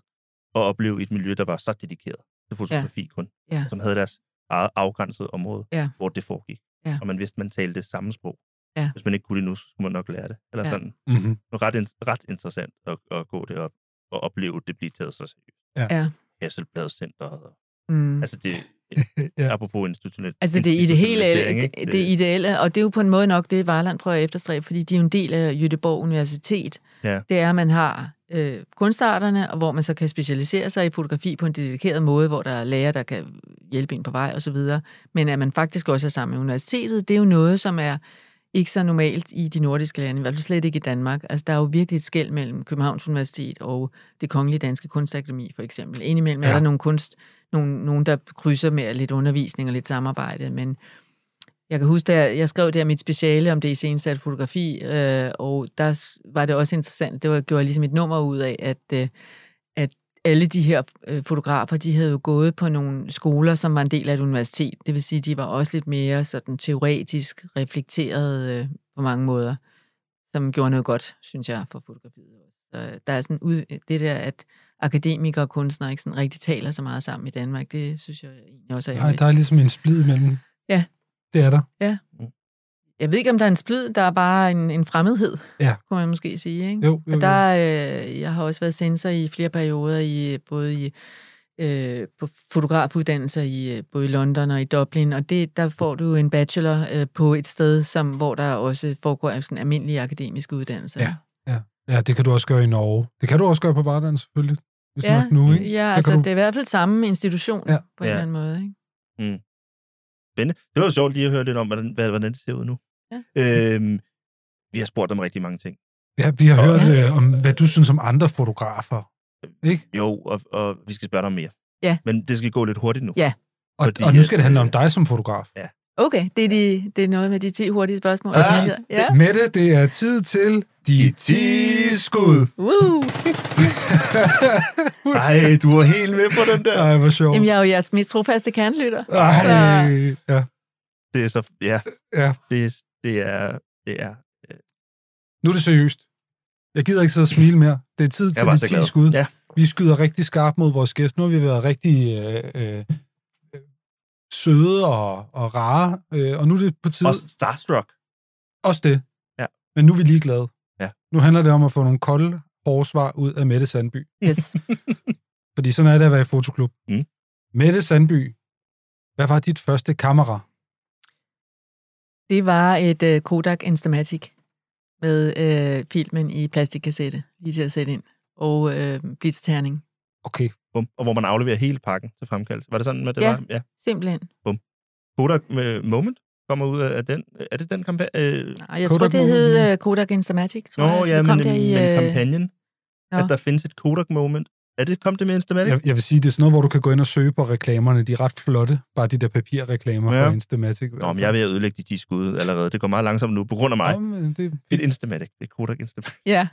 og opleve et miljø, der var så dedikeret til fotografi ja. kun, Ja. som havde deres eget afgrænsede område, Ja. hvor det foregik. Ja. Og man vidste, man talte det samme sprog. Ja. Hvis man ikke kunne det nu, så skulle man nok lære det. Eller Ja. sådan. Mm-hmm. Det var ret, ret interessant at, at gå derop og opleve det blive taget så seriøst. Ja. Hasselbladcenteret. Og, Mm. altså det, Ja. apropos institutionelt. Altså det er det hele, institutionalisering, det, det ideelle, og det er jo på en måde nok det, Varland prøver at efterstræbe, fordi de er jo en del af Jødeborg Universitet. Ja. Det er, at man har øh, kunstarterne, og hvor man så kan specialisere sig i fotografi på en dedikeret måde, hvor der er lærer, der kan hjælpe en på vej osv. Men at man faktisk også er sammen med universitetet, det er jo noget, som er ikke så normalt i de nordiske lande, i hvert fald slet ikke i Danmark. Altså, der er jo virkelig et skæld mellem Københavns Universitet og det Kongelige Danske Kunstakademi, for eksempel. Indimellem ja. er der nogle kunst, nogle, nogen, der krydser med lidt undervisning og lidt samarbejde, men jeg kan huske, at jeg skrev der mit speciale om det iscenesatte fotografi, øh, og der var det også interessant, det var, gjorde jeg ligesom et nummer ud af, at, øh, at alle de her øh, fotografer, de havde jo gået på nogle skoler, som var en del af et universitet. Det vil sige, de var også lidt mere sådan teoretisk reflekteret øh, på mange måder, som gjorde noget godt, synes jeg, for fotografiet. Så der er sådan ud, det der, at akademikere og kunstnere ikke sådan rigtig taler så meget sammen i Danmark, det synes jeg egentlig også er Nej, der er ligesom en splid imellem. Ja. Det er der. Ja. Jeg ved ikke, om der er en splid, der er bare en, en fremmedhed, Ja. kunne man måske sige. Ikke? Jo, jo, Og der, øh, jeg har også været censor i flere perioder, i både i øh, på fotografuddannelser i øh, både i London og i Dublin, og det, der får du en bachelor øh, på et sted, som, hvor der også foregår sådan almindelige akademiske uddannelser. Ja. Ja. ja, det kan du også gøre i Norge. Det kan du også gøre på Vardan, selvfølgelig. Hvis ja, nok nu, ikke? ja det altså kan det er i hvert fald samme institution Ja. på en Ja. eller anden måde. Ikke? Mm. Spændende. Det var sjovt lige at høre lidt om, hvordan, hvad- hvordan det ser ud nu. Ja. Øhm, vi har spurgt om rigtig mange ting. Ja, vi har Og- hørt øh, om, hvad du synes om andre fotografer. Ikke? Jo, og, og vi skal spørge dig om mere. Ja. Men det skal gå lidt hurtigt nu. Ja. Og, Fordi, og nu skal det handle øh, om dig som fotograf. Ja. Okay, det er, de, det er noget med de 10 hurtige spørgsmål. Fordi, ja. Mette, det er tid til de 10 skud. Woo! Ej, du var helt med på den der. Ej, hvor sjovt. Jamen, jeg er jo jeres mest trofaste kernlytter. Ej, ja. Det er så, ja. Ja. Det, det er, det er, Nu er det seriøst. Jeg gider ikke sidde og smile mere. Det er tid til de så 10 glad. skud. Ja. Vi skyder rigtig skarpt mod vores gæst. Nu har vi været rigtig øh, øh, øh, søde og, og rare, øh, og nu er det på tide... og starstruck. Også det. Ja. Men nu er vi ligeglade. Ja. Nu handler det om at få nogle kolde, hårde svar ud af Mette Sandby. Yes. Fordi sådan er det at være i fotoklub. Mm. Mette Sandby, hvad var dit første kamera? Det var et uh, Kodak Instamatic med uh, filmen i plastikkassette, lige til at sætte ind, og uh, blitzterning. Okay. Bum. Og hvor man afleverer hele pakken til fremkaldelse. Var det sådan, at det Ja. var? Ja. Simpelthen. Kodak med Moment kommer ud af den. Er det den kampagne? Øh, Og jeg tror, det hed uh, Kodak Instamatic, tror Nå, jeg. Så ja, det men, kom der i, men øh, kampagnen, Nå. at der findes et Kodak Moment. Er det kom det med Instamatic? Jeg, jeg vil sige, det er sådan noget, hvor du kan gå ind og søge på reklamerne. De er ret flotte. Bare de der papirreklamer Ja. fra Instamatic. Nå, men jeg er ved at ødelægge de 10 skud allerede. Det går meget langsomt nu, på grund af mig. Nå, men det, Et Instamatic. Det er Kodak Instamatic. Ja.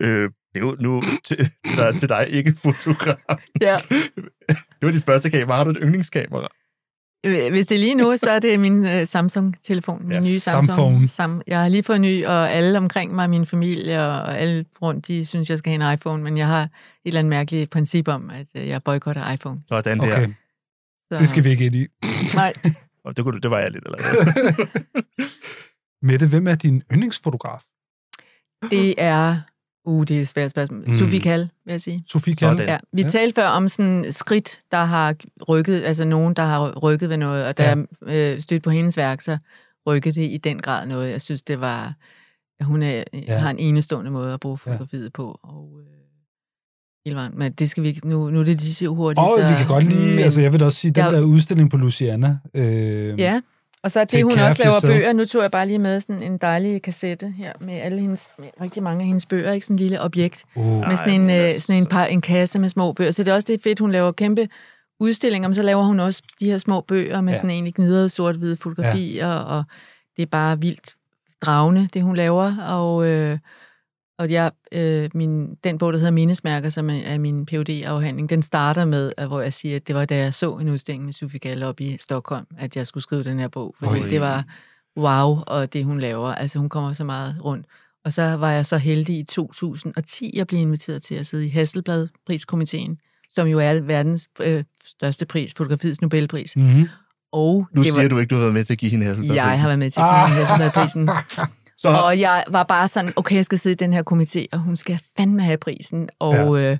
Øh, det er jo nu til, til, dig, til dig, ikke fotograf. ja. Det var dit første kamera. Har du et yndlingskamera? Øh, Hvis det er lige nu, så er det min uh, Samsung-telefon, min Ja, nye Samphone. Samsung. Sam, jeg har lige fået en ny, og alle omkring mig, min familie og alle rundt, de synes, jeg skal have en iPhone, men jeg har et eller andet mærkeligt princip om, at øh, jeg boykotter iPhone. Sådan der. Okay, Så, det skal vi ikke ind i. Nej. Og det, kunne, det var jeg lidt allerede. Mette, hvem er din yndlingsfotograf? Det er... Uh, det er et svært spørgsmål. Mm. Sofie Kall, vil jeg sige. Sofie? Sådan. Ja, vi Ja. talte før om sådan skridt, der har rykket, altså nogen, der har rykket ved noget, og da Ja. øh, stødte på hendes værk, så rykkede det i den grad noget. Jeg synes, det var... at Hun er, Ja. ja. har en enestående måde at bruge fotografiet ja. på, og øh, hele vejen. Men det skal vi ikke... Nu, nu er det de så hurtigt, Og så... vi kan godt lide, men- altså jeg vil da også sige, den Jeg- der udstilling på Luciana. Øh, Ja, og så Take det, hun også laver yourself. bøger. Nu tog jeg bare lige med sådan en dejlig kassette her med alle hendes, med rigtig mange af hendes bøger, ikke sådan en lille objekt. Uh, med sådan en, øh, sådan en, par, en kasse med små bøger. Så det er også det fedt, hun laver kæmpe udstillinger, men så laver hun også de her små bøger med Ja. sådan egentlig gnidret sort-hvide fotografier, ja. og det er bare vildt dragende, det hun laver. Og, øh, og jeg, øh, min, den bog, der hedder Mindesmærker, som er, er min phd afhandling den starter med, at, hvor jeg siger, at det var da jeg så en udstilling med Sofie Galle op i Stockholm, at jeg skulle skrive den her bog, fordi Oj. det var wow, og det hun laver. Altså hun kommer så meget rundt. Og så var jeg så heldig i 2010 at blive inviteret til at sidde i Hasselblad-priskomiteen, som jo er verdens øh, største pris, fotografiets Nobelpris. mm-hmm. Og Nu det siger var, du ikke, du har været med til at give hende Hasselblad. jeg har været med til at give hende Hasselblad-prisen. Så, Og jeg var bare sådan, okay, jeg skal sidde i den her komité, og hun skal fandme have prisen. Og ja. øh,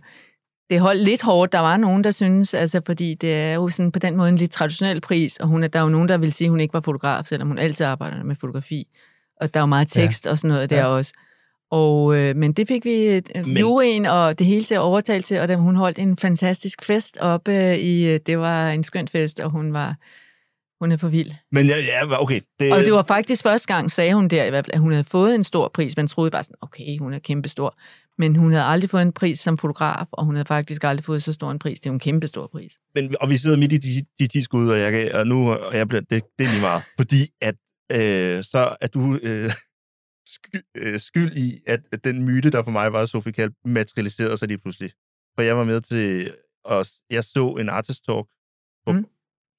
det holdt lidt hårdt. Der var nogen, der synes, altså fordi det er jo sådan på den måde en lidt traditionel pris, og hun er, der er jo nogen, der vil sige, at hun ikke var fotograf, selvom hun altid arbejder med fotografi. Og der er jo meget tekst ja. og sådan noget der Ja. også. Og, øh, men det fik vi øh, Men- juryen og det hele til at overtale til, og da hun holdt en fantastisk fest oppe øh, i, øh, det var en skøn fest, og hun var, Hun er for vild. Men ja, ja okay. Det, Og det var faktisk første gang, sagde hun der i hvert fald, at hun havde fået en stor pris. Man troede bare sådan, okay, hun er kæmpestor. Men hun havde aldrig fået en pris som fotograf, og hun havde faktisk aldrig fået så stor en pris. Det er en kæmpestor pris. Men, og vi sidder midt i de, de 10 skud, og, jeg, og nu og jeg bliver, det, det er lige meget. Fordi at øh, så er du øh, sky, øh, skyld i, at, at den myte, der for mig var Sofie Kalb, materialiserede sig lige pludselig. For jeg var med til, og jeg så en artist talk på, Mm.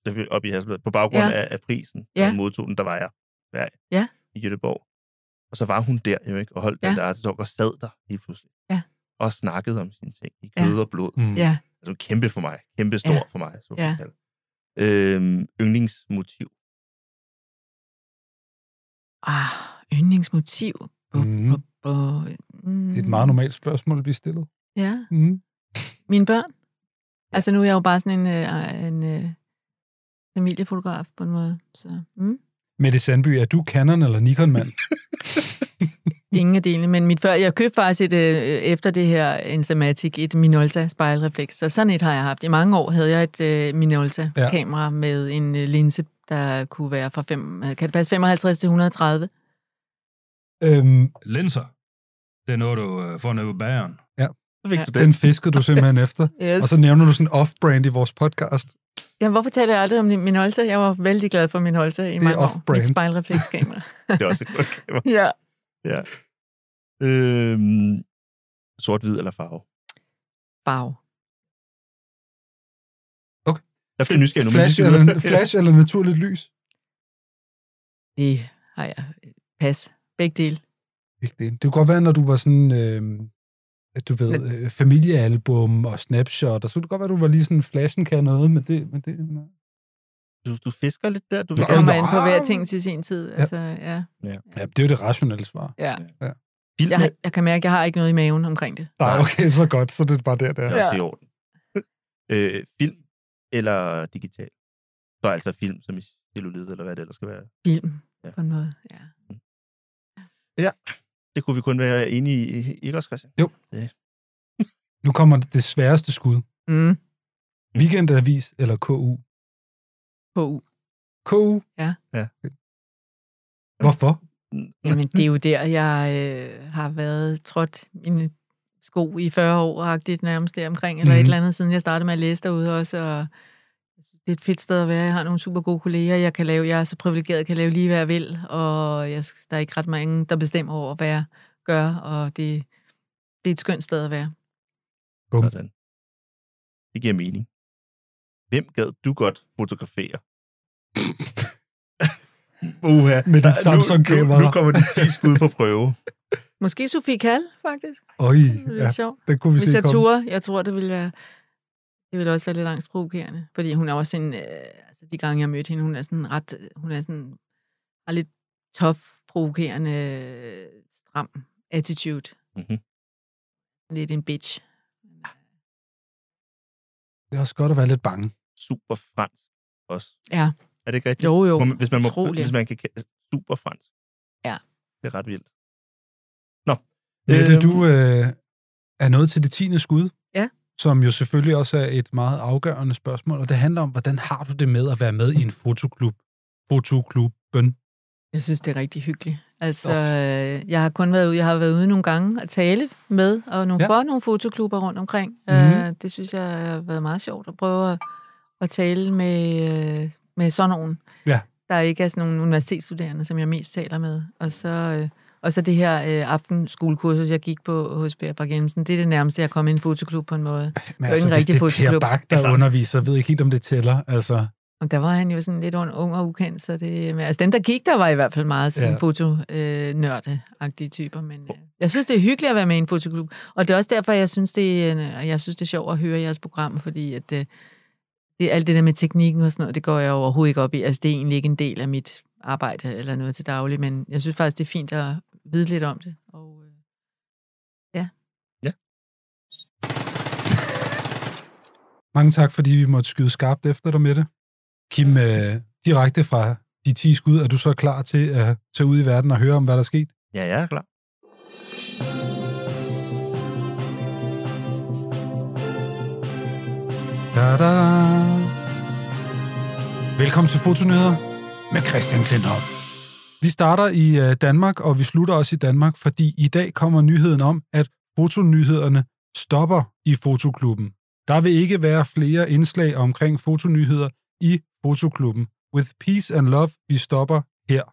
Mm. op i Hasselblad, på baggrund Ja. ja. af, af prisen, Ja. og modtog den, der var jeg der, Ja. i Göteborg. Og så var hun der jo ikke, og holdt Ja. den der artist talk, og sad der lige pludselig. Ja. Og snakkede om sine ting i Ja. kød og blod. Mm. Ja, Altså kæmpe for mig. Kæmpe stor Ja. ja. for mig. Sofie Ja. Kalb. Øhm, yndlingsmotiv. ah, yndlingsmotiv. Bu- Mhm. bu- bu- mm. Det er et meget normalt spørgsmål at blive stillet. Ja, Mm. mine børn. Altså nu er jeg jo bare sådan en, øh, en øh, familiefotograf på en måde. Så, mm. Mette Sandby, er du Canon eller Nikon-mand? Ingen af delene, men mit før, jeg købte faktisk et, øh, efter det her Instamatic, et Minolta spejlrefleks, så sådan et har jeg haft. I mange år havde jeg et øh, Minolta-kamera ja. med en øh, linse, der kunne være fra fem, øh, kan det passe 55 til 130. øhm, Linser. Det er noget, du øh, får ned på bageren. Fik Ja. du den. den fiskede du simpelthen efter. Yes. Og så nævner du sådan off-brand i vores podcast. Ja, hvorfor taler jeg aldrig om Minolta? Jeg var vældig glad for Minolta i er mange år. off-brand. Mit spejlreflekskamera. Det er også et godt kamera. ja. Ja. Øhm, sort-hvid eller farve? Farve. Jeg er nysgerrig nu, men Flash, eller, flash eller naturligt lys? Det har jeg. Pas. Begge dele. Ikke det. Det kunne godt være, når du var sådan, øh, du ved, øh, familiealbum og snapshot, og så kunne det godt være, du var lige sådan, flashen kan noget med det. Med det. nej. Du, du fisker lidt der. Du vil Det kommer an på hver ting til sin tid. Altså, ja. Ja, det er jo det rationelle svar. ja. Film Jeg, har- jeg kan mærke, at jeg har ikke noget i maven omkring det. Nej, okay, så godt, så det er bare der, der. er også i orden. øh, film eller digital? Så altså film som i celluloid, eller hvad det ellers skal være. Film, Ja. på en måde. Ja. Det kunne vi kun være enige i, ikke også, Christian? Nu kommer det sværeste skud. Mm. Weekendavis eller KU? KU. KU? Ja. Ja. Hvorfor? Jamen, det er jo der, jeg øh, har været trådt mine sko i 40 år, agtigt nærmest der omkring, eller mm. et Mhm. eller andet, siden jeg startede med at læse derude også, og det er et fedt sted at være. Jeg har nogle super gode kolleger, jeg kan lave, jeg er så privilegeret, jeg kan lave lige hvad jeg vil, og jeg, der er ikke ret mange, der bestemmer over, hvad jeg gør, og det, det er et skønt sted at være. Bum. Sådan. Det giver mening. Hvem gad du godt fotografere? Uha. Med dit Samsung-kamera. Nu, nu kommer de 10 skud på prøve. Måske Sofie Kall, faktisk. Øj, Det er ja, sjovt. det kunne vi Hvis se jeg komme. turde, jeg tror, det ville være... Det ville også være lidt angstprovokerende, fordi hun er også en... Øh, altså, de gange, jeg mødte hende, hun er sådan ret... Hun er sådan... Har lidt tough, provokerende, øh, stram attitude. Mhm. Lidt en bitch. Det er også godt at være lidt bange. Super fransk også. Ja. Er det ikke rigtigt? Jo, jo. Man- Hvis man, må, Utroligt. hvis man kan super fransk. Ja. Det er ret vildt. Nå. Mette, Øhm, du øh, er nået til det tiende skud. Som jo selvfølgelig også er et meget afgørende spørgsmål, og det handler om, hvordan har du det med at være med i en fotoklub? Fotoklubben. Jeg synes, det er rigtig hyggeligt. Altså, øh, jeg har kun været ude, jeg har været ude nogle gange at tale med, og nogle, Ja. for nogle fotoklubber rundt omkring. Mhm. Mm-hmm. Øh, det synes jeg har været meget sjovt at prøve at, at tale med, øh, med sådan nogen. Ja. Der ikke er sådan nogle universitetsstuderende, som jeg mest taler med. Og så, øh, og så det her øh, aftenskolekursus, jeg gik på hos Per Bak Jensen, det er det nærmeste, jeg kom i en fotoklub på en måde. Men altså, ikke en hvis det rigtig er Per fotoklub. Bak, der Altså- underviser, ved ikke helt, om det tæller. Altså, Og der var han jo sådan lidt ung ung og ukendt, så det... Men, altså dem, der gik, der var i hvert fald meget sådan Ja. fotonørde-agtige typer, men øh, jeg synes, det er hyggeligt at være med i en fotoklub. Og det er også derfor, jeg synes, det er, øh, jeg synes, det er sjovt at høre jeres program, fordi at, øh, det, alt det der med teknikken og sådan noget, det går jeg overhovedet ikke op i. Altså, det er egentlig ikke en del af mit arbejde eller noget til daglig, men jeg synes faktisk, det er fint at vide lidt om det. Og, øh, ja. mange tak, fordi vi måtte skyde skarpt efter dig med det. Kim, øh, direkte fra de 10 skud, er du så klar til at tage ud i verden og høre om, hvad der er sket? Ja, jeg er klar. Da-da. Velkommen til Fotonyheder med Christian Klintholm. Vi starter i øh, Danmark, og vi slutter også i Danmark, fordi i dag kommer nyheden om, at fotonyhederne stopper i Fotoklubben. Der vil ikke være flere indslag omkring fotonyheder i Fotoklubben. With peace and love, vi stopper her.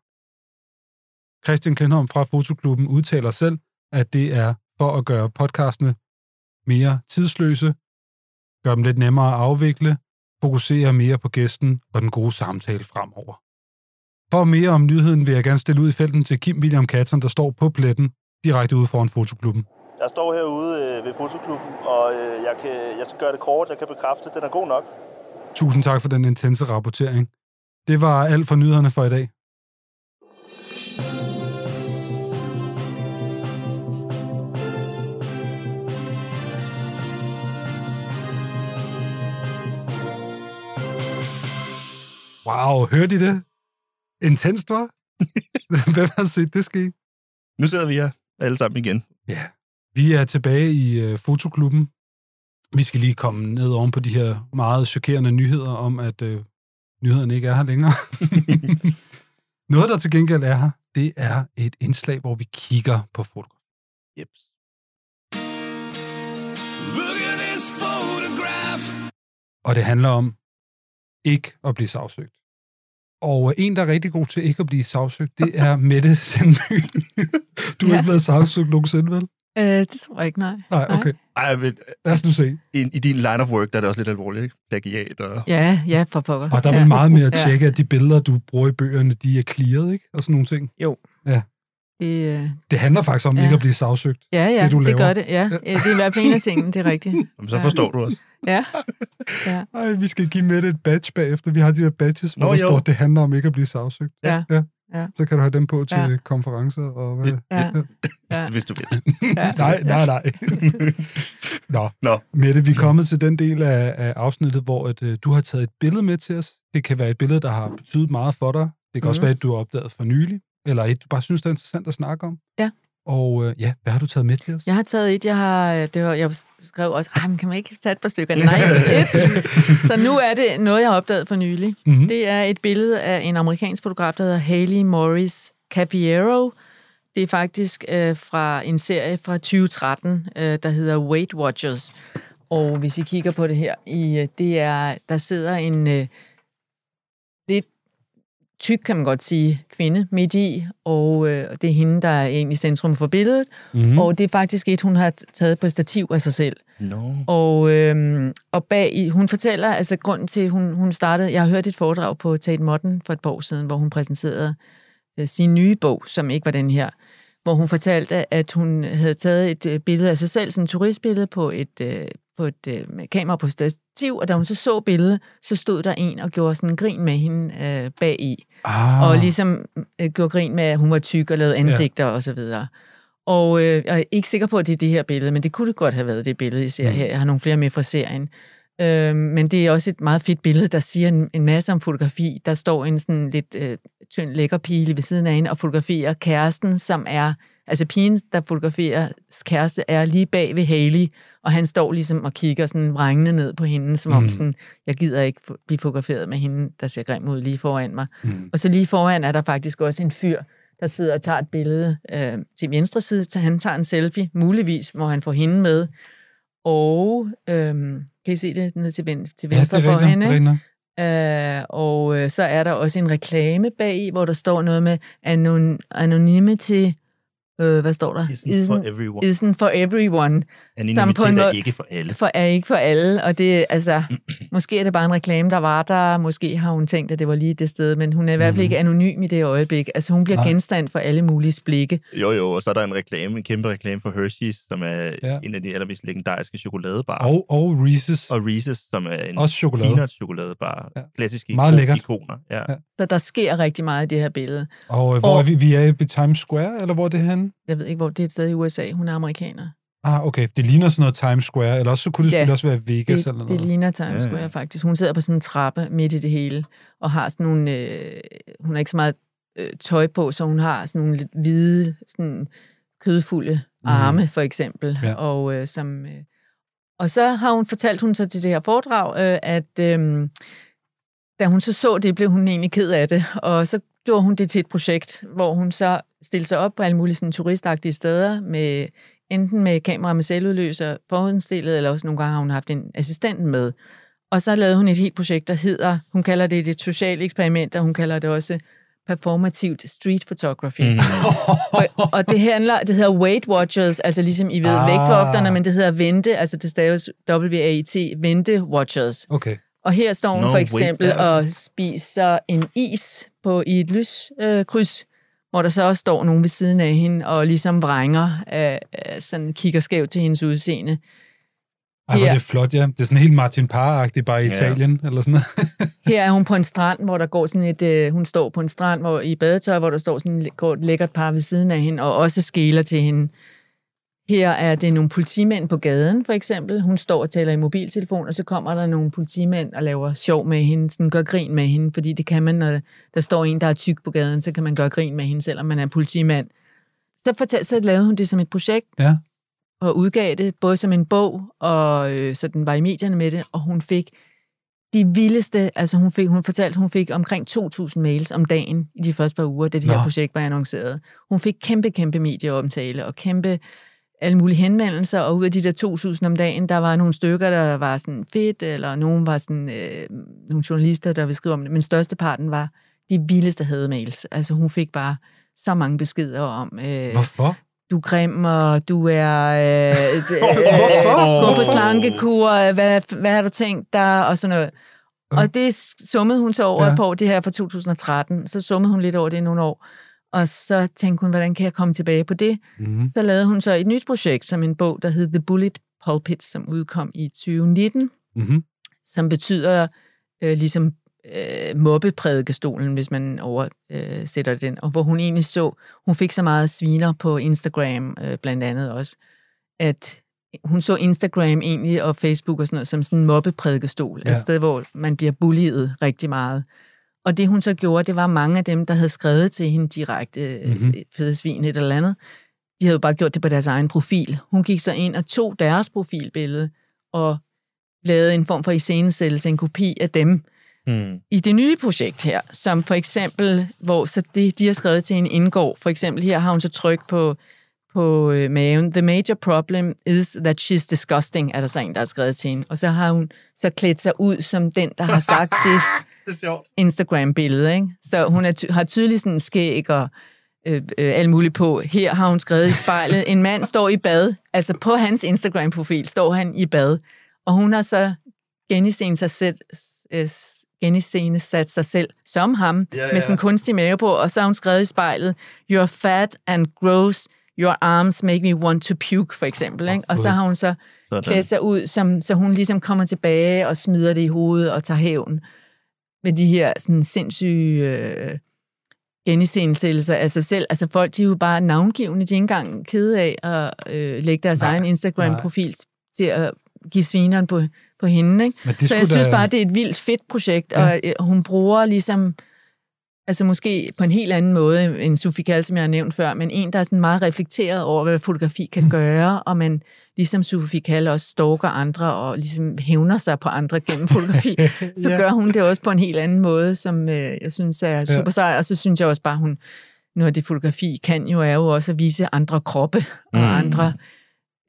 Christian Klindholm fra Fotoklubben udtaler selv, at det er for at gøre podcastene mere tidsløse, gøre dem lidt nemmere at afvikle, fokusere mere på gæsten og den gode samtale fremover. For mere om nyheden vil jeg gerne stille ud i felten til Kim William Katzen, der står på pletten direkte ude foran Fotoklubben. Jeg står herude øh, ved fotoklubben, og øh, jeg, kan, jeg skal gøre det kort. Jeg kan bekræfte, at den er god nok. Tusind tak for den intense rapportering. Det var alt for nyhederne for i dag. Wow, hørte I det? Intenst, var? Hvem har set det ske? Nu sidder vi her alle sammen igen. Ja, vi er tilbage i øh, fotoklubben. Vi skal lige komme ned oven på de her meget chokerende nyheder om, at øh, nyhederne ikke er her længere. Noget, der til gengæld er her, det er et indslag, hvor vi kigger på fotografi. Yep. Og det handler om ikke at blive sagsøgt. Og en, der er rigtig god til ikke at blive sagsøgt, det er Mette Sandby. du har Ja. ikke været sagsøgt nogensinde, vel? Øh, det tror jeg ikke, nej. Nej, okay. Ej, men Lad os nu se. i, i din line of work, der er det også lidt alvorligt, ikke? Plagiat og... Ja, ja, for pokker. Og der er ja. vel meget mere at Ja. tjekke, at de billeder, du bruger i bøgerne, de er clearet, ikke? Og sådan nogle ting. Det, øh, Det handler faktisk om Ja. ikke at blive sagsøgt. ja, ja, Det, det, du det laver. gør det. Ja. Ja, det er i hvert fald en af tingene, det er rigtigt. Jamen, så Ja. forstår du også. Ja, ja, Ej, vi skal give Mette et badge bagefter. Vi har de der badges, hvor Nå, der jo. står, det handler om ikke at blive sagsøgt. ja, Ja. Ja. Så kan du have dem på til Ja. konferencer. Og hvad? ja. Ja. Hvis du vil. ja. Nej, nej, nej. Nå. Nå. Mette, vi er kommet til den del af, af afsnittet, hvor at, øh, du har taget et billede med til os. Det kan være et billede, der har betydet meget for dig. Det kan mm. også Mhm. være, at du har opdaget for nylig, eller et, du bare synes, det er interessant at snakke om. Ja. Og øh, ja, hvad har du taget med til os? Jeg har taget et, jeg har, øh, det var, jeg skrev også, Ej, men kan man ikke tage et par stykker? Nej, et. Så nu er det noget, jeg har opdaget for nylig. Mhm. Det er et billede af en amerikansk fotograf, der hedder Haley Morris Cafiero. Det er faktisk øh, fra en serie fra 2013, øh, der hedder Weight Watchers. Og hvis I kigger på det her, i, øh, det er, der sidder en øh, tyk, kan man godt sige, kvinde midt i, og øh, det er hende, der er egentlig centrum for billedet. Mhm. Mm. Og det er faktisk et, hun har taget på stativ af sig selv. No. Og, øhm, og bag i, hun fortæller, altså grunden til, hun, hun startede, jeg har hørt et foredrag på Tate Modern for et par år siden, hvor hun præsenterede øh, sin nye bog, som ikke var den her, hvor hun fortalte, at hun havde taget et øh, billede af sig selv, sådan et turistbillede på et, øh, på et øh, kamera på stativ, og da hun så så billedet, så stod der en og gjorde sådan en grin med hende øh, bag i Ah. og ligesom øh, gjorde grin med, at hun var tyk og lavede ansigter ja. og så videre. Og øh, jeg er ikke sikker på, at det er det her billede, men det kunne det godt have været det billede, I ser Mm. her. Jeg har nogle flere med fra serien. Øh, men det er også et meget fedt billede, der siger en, en masse om fotografi. Der står en sådan lidt øh, tynd lækker pige ved siden af hende og fotograferer kæresten, som er... Altså pigen, der fotograferer kæreste, er lige bag ved Haley, og han står ligesom og kigger sådan vrængende ned på hende, som om Mm. sådan, jeg gider ikke blive fotograferet med hende, der ser grim ud lige foran mig. Mm. Og så lige foran er der faktisk også en fyr, der sidder og tager et billede øh, til venstre side. Så han tager en selfie, muligvis må han få hende med. Og øh, kan I se det ned til, ven, til venstre ja, for hende? Øh, og øh, så er der også en reklame bag, hvor der står noget med anon- anonymity. Øh, hvad står der? Isn't for everyone. Isn't for everyone. Anonymitet på en er måde- ikke for alle. For er ikke for alle, og det altså, måske er det bare en reklame, der var der, måske har hun tænkt, at det var lige det sted, men hun er i hvert fald ikke anonym i det øjeblik. Altså hun bliver Mhm. Nej. genstand for alle mulige blikke. Jo, jo, og så er der en reklame, en kæmpe reklame for Hershey's, som er Ja. ja. en af de allermest legendariske chokoladebarer. Og, og Reese's. og Reese's, som er en Også chokolade. peanut chokoladebar. Ja. Ja. Klassiske Meget lækkert. ikoner. Ja. Ja. ja. Så der sker rigtig meget i det her billede. Og øh, hvor Og- er vi? Vi er ved Times Square, eller hvor er det henne? Jeg ved ikke, hvor det er et sted i USA. Hun er amerikaner. Ah, okay. Det ligner sådan noget Times Square, eller også så kunne det Ja. også være Vegas Det, eller det noget. ligner Times Ja, ja. Square faktisk. Hun sidder på sådan en trappe midt i det hele, og har sådan nogle... Øh, hun har ikke så meget øh, tøj på, så hun har sådan nogle lidt hvide, sådan kødfulde arme, for eksempel. Mhm. Ja. Og, øh, som, øh, og så har hun fortalt hun så til det her foredrag, øh, at... Øh, da hun så så det, blev hun egentlig ked af det, og så gjorde hun det til et projekt, hvor hun så stillede sig op på alle mulige sådan, turistagtige steder, med, enten med kamera med selvudløser forhåndsstillet, eller også nogle gange har hun haft en assistent med. Og så lavede hun et helt projekt, der hedder, hun kalder det et socialt eksperiment, og hun kalder det også performativt street photography. Mm. og, og det handler, det hedder Weight Watchers, altså ligesom I ved Ah. vægtvogterne, men det hedder Vente, altså det staves W-A-I-T, Vente Watchers. Okay. Og her står hun No, for eksempel wait, og spiser en is på i et lyskryds, øh, kryds, hvor der så også står nogen ved siden af hende, og ligesom vrænger, øh, øh, sådan kigger skævt til hendes udseende. Ej, hvor er det flot, ja. Det er sådan helt Martin Parr-agtigt, bare i Ja. Italien, eller sådan noget. Her er hun på en strand, hvor der går sådan et, øh, hun står på en strand hvor, i badetøj, hvor der står sådan et, går et lækkert par ved siden af hende, og også skæler til hende. Her er det nogle politimænd på gaden, for eksempel. Hun står og taler i mobiltelefon, og så kommer der nogle politimænd og laver sjov med hende, sådan gør grin med hende, fordi det kan man, når der står en, der er tyk på gaden, så kan man gøre grin med hende, selvom man er politimand. Så, fortal, så lavede hun det som et projekt, Ja. og udgav det både som en bog, og øh, så den var i medierne med det, og hun fik de vildeste, altså hun, fik, hun fortalte, hun fik omkring 2.000 mails om dagen i de første par uger, da det her Nå. projekt var annonceret. Hun fik kæmpe, kæmpe medieomtale og kæmpe alle mulige henvendelser, og ud af de der 2.000 om dagen, der var nogle stykker, der var sådan fedt, eller nogen var sådan, øh, nogle journalister, der ville skrive om det, men størsteparten var de vildeste hademails. Altså hun fik bare så mange beskeder om, øh, Hvorfor? du er grim, og du er... Øh, d- Hvorfor? Gå på slankekur, øh, hvad, hvad har du tænkt dig, og sådan noget. Og det summede hun så over ja. på det her fra 2013. Så summede hun lidt over det i nogle år. Og så tænkte hun, hvordan kan jeg komme tilbage på det? Mm. Så lavede hun så et nyt projekt, som en bog, der hed The Bullet Pulpit, som udkom i 2019, Mm-hmm. som betyder øh, ligesom øh, mobbeprædikestolen, hvis man oversætter øh, den, og hvor hun egentlig så, hun fik så meget sviner på Instagram øh, blandt andet også, at hun så Instagram egentlig og Facebook og sådan noget som sådan en mobbeprædikestol, Ja. ja. et sted, hvor man bliver bulliet rigtig meget. Og det hun så gjorde, det var mange af dem, der havde skrevet til hende direkte, Mhm. mm-hmm. fede svin et eller andet, de havde jo bare gjort det på deres egen profil. Hun gik så ind og tog deres profilbillede og lavede en form for iscenesættelse, en kopi af dem, Hmm. i det nye projekt her, som for eksempel, hvor så det, de har skrevet til en indgår, for eksempel her har hun så tryk på, på øh, maven, the major problem is that she's disgusting, er der så en, der har skrevet til hende. Og så har hun så klædt sig ud som den, der har sagt det Det er sjovt. Instagram-billede. Ikke? Så hun er ty- har tydeligt sådan skæg og øh, øh, alt muligt på. Her har hun skrevet i spejlet, en mand står i bad, altså på hans Instagram-profil står han i bad, og hun har så geniscenet sig selv, øh, geniscenesat sig selv som ham, Ja, ja, ja. med sådan en kunstig mave på, og så har hun skrevet i spejlet, you're fat and gross, your arms make me want to puke, for eksempel. Ikke? Og så har hun så Sådan. klædt sig ud, som, så hun ligesom kommer tilbage og smider det i hovedet og tager hævn med de her sådan sindssyge øh, geniscenesættelser af sig selv. Altså folk, de er jo bare navngivende, de er ikke engang kede af at øh, lægge deres Nej, egen Instagram-profil til at give svineren på, på hende. Ikke? Så jeg synes da- bare, det er et vildt fedt projekt, ja. og øh, hun bruger ligesom, altså måske på en helt anden måde end Sofie Kall, som jeg har nævnt før, men en, der er sådan meget reflekteret over, hvad fotografi kan Mm. gøre, og man ligesom Sofie Kall også stalker andre og ligesom hævner sig på andre gennem fotografi, så Ja. gør hun det også på en helt anden måde, som øh, jeg synes er super sej, og så synes jeg også bare, hun noget af det fotografi kan jo er jo også at vise andre kroppe og Mm. andre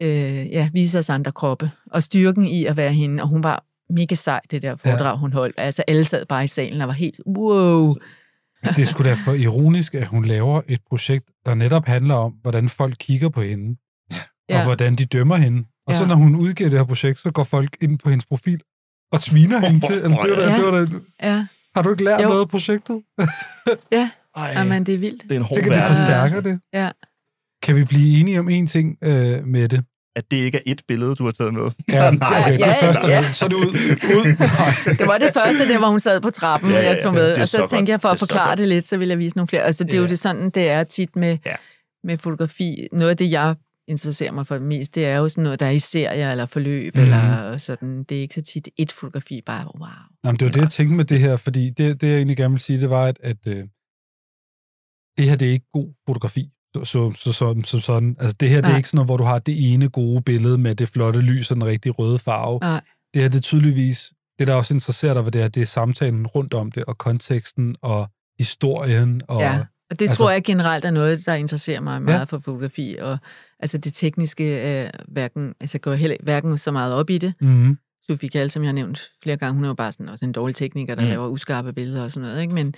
øh, ja, vise os andre kroppe, og styrken i at være hende, og hun var mega sej, det der foredrag, ja. hun holdt. Altså, alle sad bare i salen og var helt, wow. Det er sgu da for ironisk, at hun laver et projekt, der netop handler om, hvordan folk kigger på hende, og Ja. hvordan de dømmer hende. Og så Ja. når hun udgiver det her projekt, så går folk ind på hendes profil og sviner hende til. Altså, det var da, Ja. det var da, Ja, har du ikke lært Jo. noget af projektet? ja. Ej, Jamen, det er vildt. det er en hård Det kan det forstærker det. Ja. Kan vi blive enige om en ting øh, med det? At det ikke er et billede, du har taget med. Ja, det, okay, det Ja, er første ja. Så er det ud. ud. Nej. Det var det første, der hvor hun sad på trappen, Ja, ja, ja, jeg tog med. det er Og så, så tænkte jeg, for Det at er forklare det lidt, så vil jeg vise nogle flere. Altså, det er Ja. jo det sådan, det er tit med, Ja. med fotografi. Noget af det, jeg interesserer mig for mest, det er jo sådan noget, der er i serier eller forløb, mm. eller sådan. Det er ikke så tit et fotografi, bare wow. Nå, men det var det, jeg tænkte med det her, fordi det, det jeg egentlig gerne vil sige, det var, at, at øh, det her, det er ikke god fotografi, så, så, så, så, så sådan. Altså, det her, det er Nej. ikke sådan noget, hvor du har det ene gode billede med det flotte lys og den rigtig røde farve. Nej. Det her, det er tydeligvis det, der også interesserer dig ved det her, det er samtalen rundt om det, og konteksten, og historien. Og, Ja, og det altså- tror jeg generelt er noget, der interesserer mig meget Ja. for fotografi. Og altså det tekniske, øh, hverken, altså går heller hverken så meget op i det. Mhm. Sofie Kahl, som jeg har nævnt flere gange, hun er jo bare sådan også en dårlig tekniker, der mm. laver uskarpe billeder og sådan noget. Ikke? Men,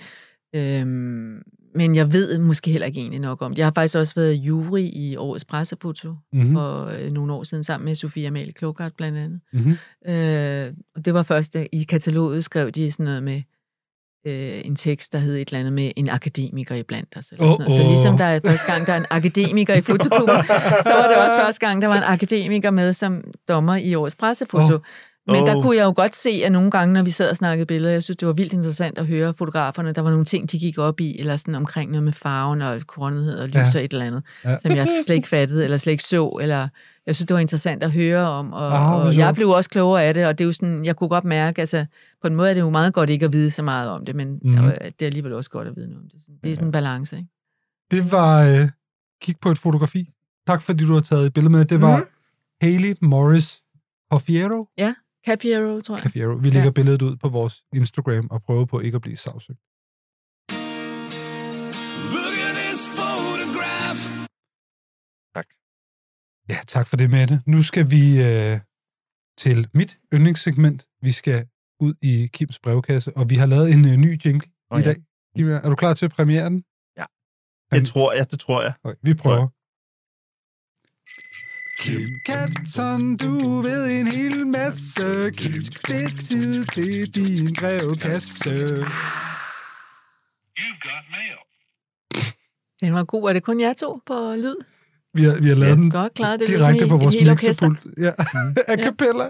øhm, men jeg ved måske heller ikke egentlig nok om det. Jeg har faktisk også været jury i årets pressefoto Mhm. mm. for øh, nogle år siden, sammen med Sofie Amalie Klogart blandt andet. Mhm. Øh, og det var først, i kataloget skrev de sådan noget med øh, en tekst, der hed et eller andet med en akademiker iblandt os. Eller Åh, sådan noget. Så ligesom der er første gang, der er en akademiker i fotoklubben, så var det også første gang, der var en akademiker med som dommer i årets pressefoto. Åh. Men der kunne jeg jo godt se, at nogle gange, når vi sad og snakkede billeder, jeg synes, det var vildt interessant at høre fotograferne. Der var nogle ting, de gik op i, eller sådan omkring noget med farven og kornhed og lys Ja. ja. og et eller andet, Ja. ja. som jeg slet ikke fattede, eller slet ikke så, eller jeg synes, det var interessant at høre om, og, Ah, hvor og jeg blev også klogere af det, og det er jo sådan, jeg kunne godt mærke, altså på en måde er det jo meget godt ikke at vide så meget om det, men mm. det er alligevel også godt at vide noget om det. Det er sådan en balance, ikke? Det var øh, kig på et fotografi. Tak fordi du har taget et billede med. Det var Mhm. Haley Morris Coffiero. Capiero, tror jeg. Caffiero. Vi lægger billedet ud på vores Instagram og prøver på ikke at blive sagsøgt. Tak. Ja, tak for det, Mette. Nu skal vi øh, til mit yndlingssegment. Vi skal ud i Kims brevkasse, og vi har lavet en øh, ny jingle Åh, i ja. dag. Kim, Er du klar til at premiere den? Det tror jeg, det tror jeg. Okay, vi prøver. Kim Katton, du ved en hel masse. Kim, det er tid til din brevkasse. Den var god. Er det kun jer to på lyd? Vi har, vi har lavet Ja, den godt klaret. Det er direkte ligesom på vores mixerpult. Ja, a cappella.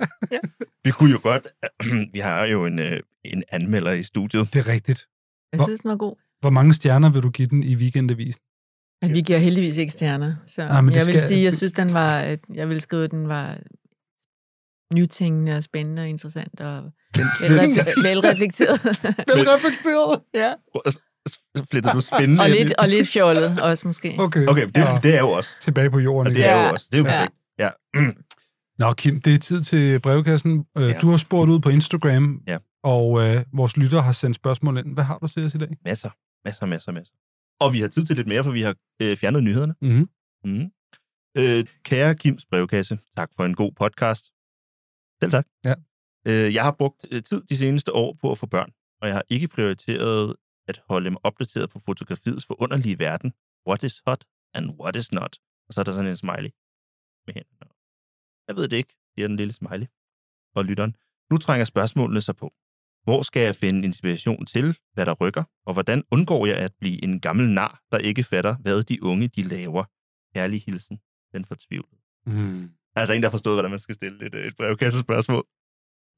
Vi kunne jo godt... vi har jo en, øh, en anmelder i studiet. Det er rigtigt. Jeg Hvor- synes, den var god. Hvor mange stjerner vil du give den i weekendavisen? Men vi giver heldigvis ikke stjerner. Så Ah, men jeg vil skal- sige, jeg synes, den var, at- jeg vil skrive, at den var nytænkende og spændende og interessant og velref- velreflekteret. Velreflekteret. ja. Så du spændende Og lidt, og lidt fjollet også måske. Okay, Okay, det, Ja. det er jo også. tilbage på jorden. Og det er Ja. jo også. Det er jo Ja. perfekt. Ja. Nå, Kim, det er tid til brevkassen. Øh, Ja. Du har spurgt ud på Instagram, Ja. og øh, vores lytter har sendt spørgsmål ind. Hvad har du til os i dag? Masser, masser, masser, masser. Og vi har tid til lidt mere, for vi har øh, fjernet nyhederne. Mhm. Mm. Øh, kære Kims brevkasse, tak for en god podcast. Selv tak. Ja. Øh, jeg har brugt øh, tid de seneste år på at få børn, og jeg har ikke prioriteret at holde mig opdateret på fotografiets forunderlige verden. What is hot and what is not? Og så er der sådan en smiley med hænderne. Jeg ved det ikke, siger den lille smiley. Og lytteren. Nu trænger spørgsmålene sig på. Hvor skal jeg finde inspiration til, hvad der rykker, og hvordan undgår jeg at blive en gammel nar, der ikke fatter, hvad de unge de laver? Kærlig hilsen, den fortvivlede. Mm. Altså en, der har forstået, hvordan man skal stille et, et brevkassespørgsmål.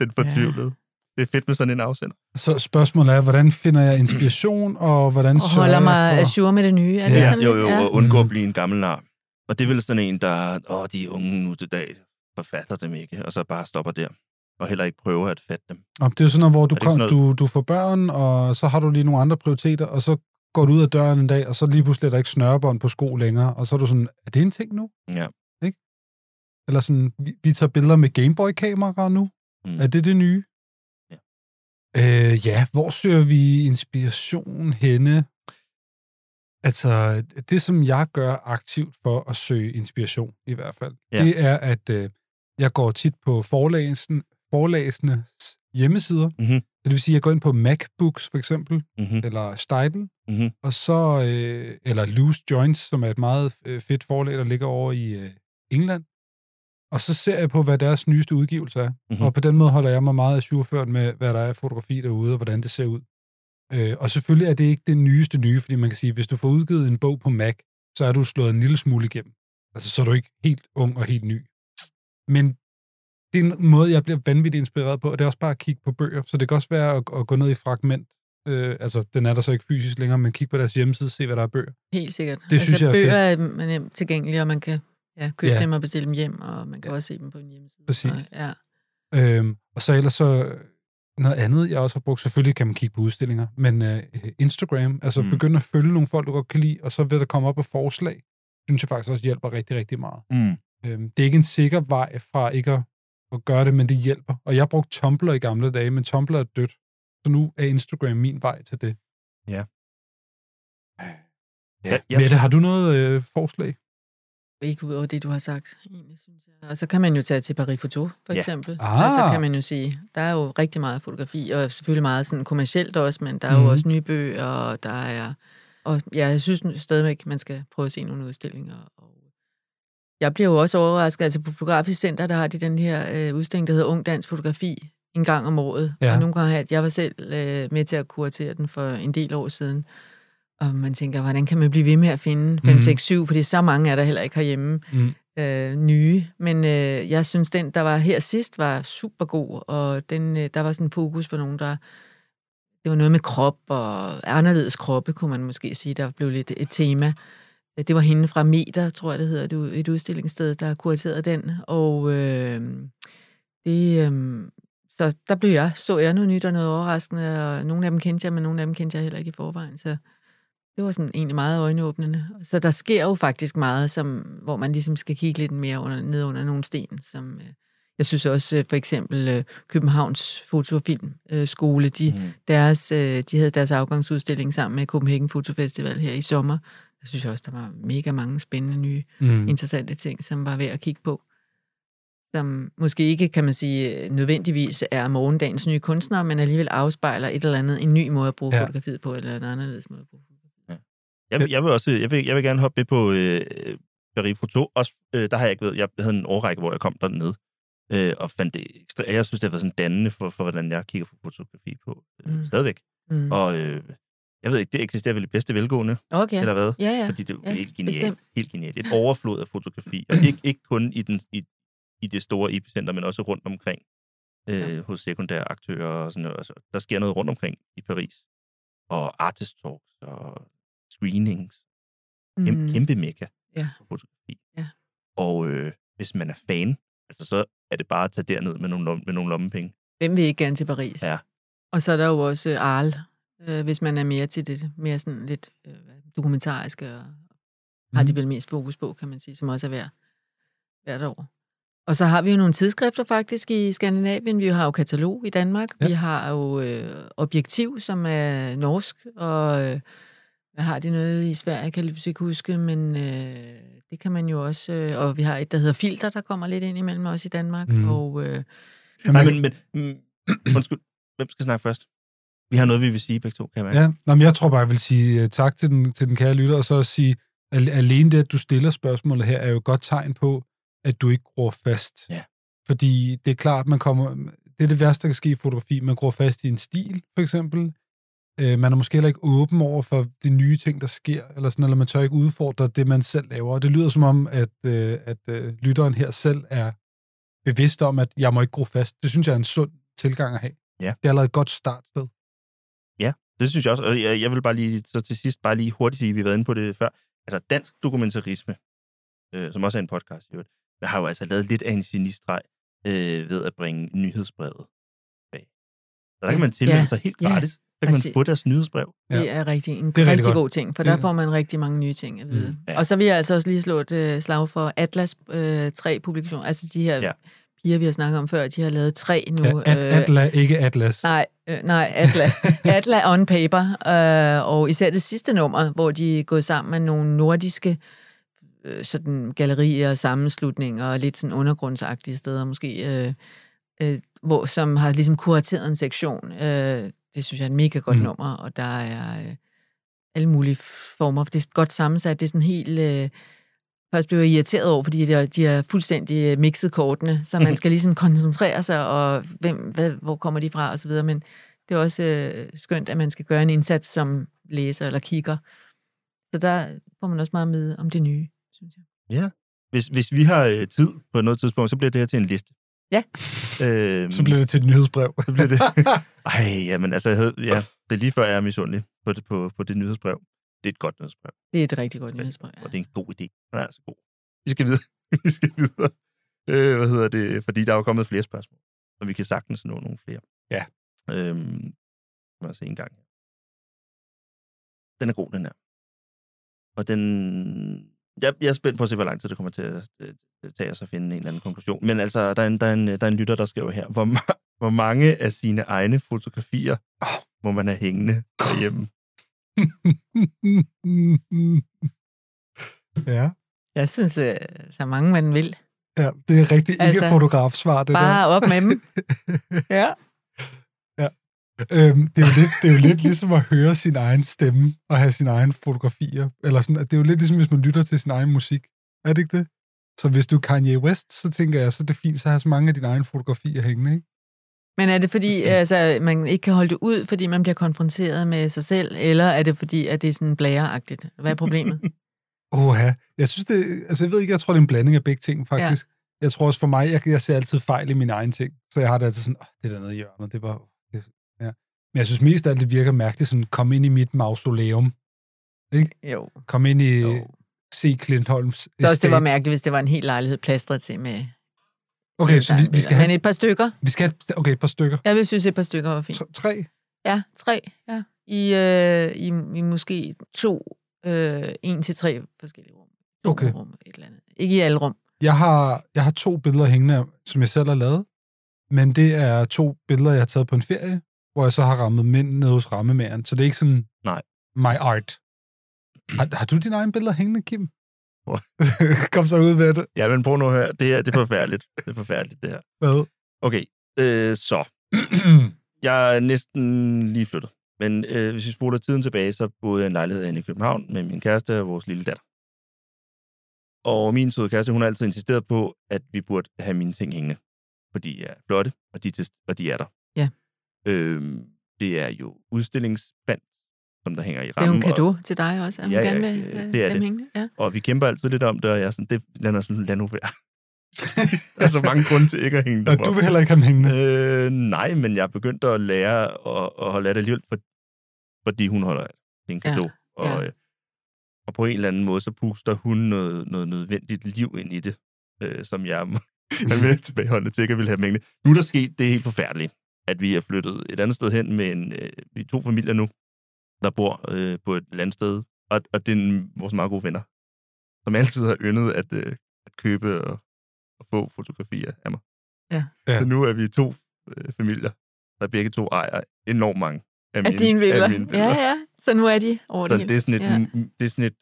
Den fortvivlede. Det er fedt med sådan en afsender. Så spørgsmålet er, hvordan finder jeg inspiration, og hvordan Og holder mig jeg for... ajour med det nye. Er det Ja, sådan jo, jo, Ja. og undgå at blive en gammel nar. Og det er vel sådan en, der, åh, de unge nu til dag, forfatter dem ikke, og så bare stopper der. Og heller ikke prøver at fatte dem. Og det er jo sådan noget, hvor du, kom, sådan du, du får børn, og så har du lige nogle andre prioriteter, og så går du ud af døren en dag, og så lige pludselig er der ikke snørebånd på sko længere, og så er du sådan, er det en ting nu? Ja. Eller sådan, vi, vi tager billeder med Gameboy-kamera nu. Mm. Er det det nye? Ja. Øh, ja, hvor søger vi inspiration henne? Altså, det som jeg gør aktivt for at søge inspiration, i hvert fald, Ja. det er, at øh, jeg går tit på forlæsen, forlæsenes hjemmesider. Mhm. Så det vil sige, at jeg går ind på MacBooks for eksempel, Mm-hmm. eller Stidle, Mm-hmm. og så, øh, eller Loose Joints, som er et meget øh, fedt forlag, der ligger over i øh, England. Og så ser jeg på, hvad deres nyeste udgivelse er. Mhm. Mm-hmm. Og på den måde holder jeg mig meget ajourført med, hvad der er af fotografi derude, og hvordan det ser ud. Øh, og selvfølgelig er det ikke det nyeste nye, fordi man kan sige, hvis du får udgivet en bog på Mac, så er du slået en lille smule igennem. Altså, så er du ikke helt ung og helt ny. Men det er en måde, jeg bliver vanvittigt inspireret på, og det er også bare at kigge på bøger. Så det kan også være at, at gå ned i fragment. Øh, altså, den er der så ikke fysisk længere, men kig på deres hjemmeside, se hvad der er bøger. Helt sikkert. Det synes altså, jeg er bøger er nemt tilgængelige, og man kan ja, købe Ja. ja. dem og bestille dem hjem, og man kan også se dem på en hjemmeside. Præcis. Så, ja. Øhm, og så ellers så noget andet, jeg også har brugt, selvfølgelig kan man kigge på udstillinger, men øh, Instagram, altså Mm. begynde at følge nogle folk, du godt kan lide, og så vil der komme op af forslag, synes jeg faktisk også hjælper rigtig, rigtig meget. Mm. Øhm, det er ikke en sikker vej fra ikke at, at gøre det, men det hjælper. Og jeg brugte Tumblr i gamle dage, men Tumblr er dødt. Så nu er Instagram min vej til det. Ja. Ja, ja. Mette, har du noget øh, forslag? Ikke ud over det, du har sagt, egentlig, synes jeg. Og så kan man jo tage til Paris Photo, for Ja. eksempel. Ah. Altså kan man jo sige, der er jo rigtig meget fotografi, og selvfølgelig meget sådan kommercielt også, men der er Mhm. jo også nye bøger, og der er... Og ja, jeg synes stadigvæk, man skal prøve at se nogle udstillinger. Jeg bliver jo også overrasket, altså på Fotografisk Center, der har de den her øh, udstilling, der hedder Ung Dansk Fotografi, en gang om året. Ja. Og nogle gange har jeg, var selv øh, med til at kuratere den for en del år siden. Og man tænker, hvordan kan man blive ved med at finde 5, Mhm. 6, 7, fordi så mange er der heller ikke herhjemme Mm. øh, nye. Men øh, jeg synes, den, der var her sidst, var super god, og den, øh, der var sådan fokus på nogen, der... Det var noget med krop og anderledes kroppe, kunne man måske sige, der blev lidt et tema. Det var hende fra Meter, tror jeg det hedder, er et udstillingssted, der kuraterede den. Og øh, det, øh, så der blev jeg, så jeg noget nyt og noget overraskende, og nogle af dem kendte jeg, men nogle af dem kendte jeg heller ikke i forvejen. Så det var sådan egentlig meget øjenåbnende. Så der sker jo faktisk meget, som, hvor man ligesom skal kigge lidt mere under, ned under nogle sten. Som, øh, jeg synes også øh, for eksempel øh, Københavns Fotofilmskole, de, Mm. deres, øh, de havde deres afgangsudstilling sammen med Copenhagen Fotofestival her i sommer. Jeg synes også, der var mega mange spændende nye Mm. interessante ting, som var værd at kigge på. Som måske ikke, kan man sige, nødvendigvis er morgendagens nye kunstnere, men alligevel afspejler et eller andet, en ny måde at bruge Ja. ja. fotografiet på, eller en anderledes måde at bruge fotografiet. Jeg, vil- jeg vil også jeg vil, jeg vil gerne hoppe med på øh, Paris Photo. Også, øh, der har jeg ikke ved, jeg havde en årrække, hvor jeg kom derned, øh, og fandt det ekstra, jeg synes, det har været sådan dannende for, for, hvordan jeg kigger på fotografi på. Øh, mm. Stadigvæk. Mm. Og øh, jeg ved ikke, det eksisterer vel i bedste velgående, Okay. eller hvad? Ja, ja. Fordi det er ja, helt genialt. bestemt. Helt genialt. Et overflod af fotografi. Og ikke, ikke kun i, den, i, i det store epicenter, men også rundt omkring øh, Ja. hos sekundære aktører og sådan noget. Altså, der sker noget rundt omkring i Paris. Og artist talks og screenings. Kæmpe, Mm. kæmpe mega Ja. for fotografi. Ja. Og øh, hvis man er fan, altså, så er det bare at tage derned med nogle, med nogle lommepenge. Hvem vil ikke gerne til Paris? Ja. Og så er der jo også øh, Arles, øh, hvis man er mere til det, mere sådan lidt øh, dokumentariske, og har de Mhm. vel mest fokus på, kan man sige, som også er hver, hvert år. Og så har vi jo nogle tidsskrifter faktisk i Skandinavien. Vi har jo katalog i Danmark. Ja. Vi har jo øh, Objektiv, som er norsk, og øh, hvad har de noget i Sverige, kan jeg ikke huske, men øh, det kan man jo også. Øh, og vi har et, der hedder Filter, der kommer lidt ind imellem os i Danmark. Mm. Og øh, Nej, men, men mm, undskyld. Hvem skal snakke først? Vi har noget, vi vil sige begge to, kan jeg mærke. Ja, Nå, men jeg tror bare, jeg vil sige uh, tak til den, til den kære lytter, og så at sige, al- alene det, at du stiller spørgsmålet her, er jo et godt tegn på, at du ikke gror fast. Ja. Fordi det er klart, man kommer, det er det værste, der kan ske i fotografi. Man gror fast i en stil, for eksempel. Uh, man er måske heller ikke åben over for de nye ting, der sker, eller, sådan, eller man tør ikke udfordre det, man selv laver. Og det lyder som om, at, uh, at uh, lytteren her selv er bevidst om, at jeg må ikke gro fast. Det synes jeg er en sund tilgang at have. Ja. Det er allerede et godt startsted. Det synes jeg også. Og jeg, jeg vil bare lige, så til sidst bare lige hurtigt sige, vi har været inde på det før. Altså dansk dokumentarisme, øh, som også er en podcast, jo, der har jo altså lavet lidt af en genistreg øh, ved at bringe nyhedsbrevet bag. Så der kan man tilmelde Ja, sig helt ja, gratis. Der kan man præcis. få deres nyhedsbrev. Ja. Det er rigtig, en Det er rigtig rigtig godt. god ting, for Det- der får man rigtig mange nye ting at vide. Mm. Ja. Ja. Og så vil jeg altså også lige slå et øh, slag for Atlas øh, tre publikationer. Altså de her Ja. Piger, vi har snakket om før, de har lavet tre nu. Ja, at, Atla, ikke Atlas. Nej, øh, nej, Atla. Atla on paper. Øh, og især det sidste nummer, hvor de er gået sammen med nogle nordiske øh, sådan gallerier og sammenslutninger og lidt sådan undergrundsagtige steder måske, øh, øh, hvor, som har ligesom kurateret en sektion. Øh, det synes jeg er et mega godt Mm. mm. nummer, og der er øh, alle mulige former. Det er godt sammensat. Det er sådan helt... Øh, Først blev jeg irriteret over, fordi de har, de har fuldstændig øh, mixet kortene, så man skal ligesom koncentrere sig, og hvem, hvad, hvor kommer de fra, og så videre. Men det er også øh, skønt, at man skal gøre en indsats som læser eller kigger. Så der får man også meget med om det nye, synes jeg. Ja. Hvis, hvis vi har øh, tid på noget tidspunkt, så bliver det her til en liste. Ja. Øhm, Så bliver det til et nyhedsbrev. så bliver det... Ej, jamen altså, jeg havde, ja, det er lige før, jeg er misundelig på det, på, på det nyhedsbrev. Det er et godt nyhedsbrev. Det er et rigtig godt nyhedsbrev. Og det er en god idé. Den er altså god. Vi skal videre. vi skal videre. Øh, hvad hedder det? Fordi der er jo kommet flere spørgsmål. Og vi kan sagtens nå nogle flere. Ja. Øhm, må jeg se en gang. Den er god, den her. Og den jeg, jeg er spændt på at se, hvor lang tid det kommer til at øh, tage os at finde en eller anden konklusion. Men altså, der er en, der er en, der er en lytter, der skriver her, hvor, ma- hvor mange af sine egne fotografier må man have hængende derhjemme? ja. Jeg synes, øh, så mange man vil. Ja, det er rigtig ikke Altså, fotografsvar, det Bare der. op med dem. Ja. Øhm, det, er jo lidt, det er jo lidt ligesom at høre sin egen stemme og have sine egne fotografier. Eller sådan, at det er jo lidt ligesom, hvis man lytter til sin egen musik. Er det ikke det? Så hvis du er Kanye West, så tænker jeg, så er det fint, så har så mange af dine egne fotografier hængende, ikke? Men er det fordi, altså, man ikke kan holde det ud, fordi man bliver konfronteret med sig selv, eller er det fordi, at det er sådan blæreagtigt? Hvad er problemet? Oha. Jeg synes det, altså jeg ved ikke, jeg tror, det er en blanding af begge ting, faktisk. Ja. Jeg tror også for mig, jeg, jeg ser altid fejl i mine egne ting. Så jeg har det altid sådan, oh, det er dernede i hjørnet, det var... Det, ja. Men jeg synes mest af alt, det virker mærkeligt, sådan, kom ind i mit mausoleum. Ikke? Jo. Kom ind i C. Klintholms Så også det var mærkeligt, hvis det var en hel lejlighed plastret til med... Okay, så vi, vi skal have... Men et par stykker. Vi skal have, okay, et par stykker. Jeg vil synes, et par stykker var fint. Tre? Ja, tre. Ja. I, øh, i, i måske to, øh, en til tre forskellige rum. To Okay. rum, et eller andet. Ikke i alle rum. Jeg har, jeg har to billeder hængende, som jeg selv har lavet. Men det er to billeder, jeg har taget på en ferie, hvor jeg så har rammet mænd nede hos rammemæren. Så det er ikke sådan Nej. my art. Har, har du dine egne billeder hængende, Kim? Kom så ud med det. Ja, men prøv nu at høre. Det er, det er forfærdeligt. Det er forfærdeligt, det her. Hvad? Okay, øh, så. Jeg er næsten lige flyttet. Men øh, hvis vi spoler tiden tilbage, så boede jeg i en lejlighed herinde i København med min kæreste og vores lille datter. Og min søde kæreste, hun har altid insisteret på, at vi burde have mine ting hængende. Fordi de er flotte, og de, er og de er der. Ja. Øhm, det er jo udstillingsband, som der hænger i Det er jo rammen. en og- gave til dig også, at hun Ja, ja, gerne vil øh, have det er dem det. hængende. Ja. Og vi kæmper altid lidt om det, og jeg er sådan, det, lad, os, lad nu være. der er så mange grunde til ikke at hænge dem Og du vil heller ikke have dem hængende? Øh, nej, men jeg er begyndt at lære at, at holde af det alligevel, for, fordi hun holder af det. Det er en Ja, gave. Og, ja. øh, og på en eller anden måde, så puster hun noget, noget nødvendigt liv ind i det, øh, som jeg er mere tilbageholdende til, ikke at ville have mængde. Nu er der sket det helt forfærdeligt, at vi er flyttet et andet sted hen med en, øh, vi er to familier nu, der bor øh, på et landsted, og, og det er en, vores meget gode venner, som altid har yndet at, øh, at købe og, og få fotografier af mig. Ja. Ja. Så nu er vi to øh, familier, der begge to ejer enormt mange af, Af mine, dine billeder. Af mine billeder. Ja, ja. Så nu er de over Så det det er sådan et, Ja. det er sådan et,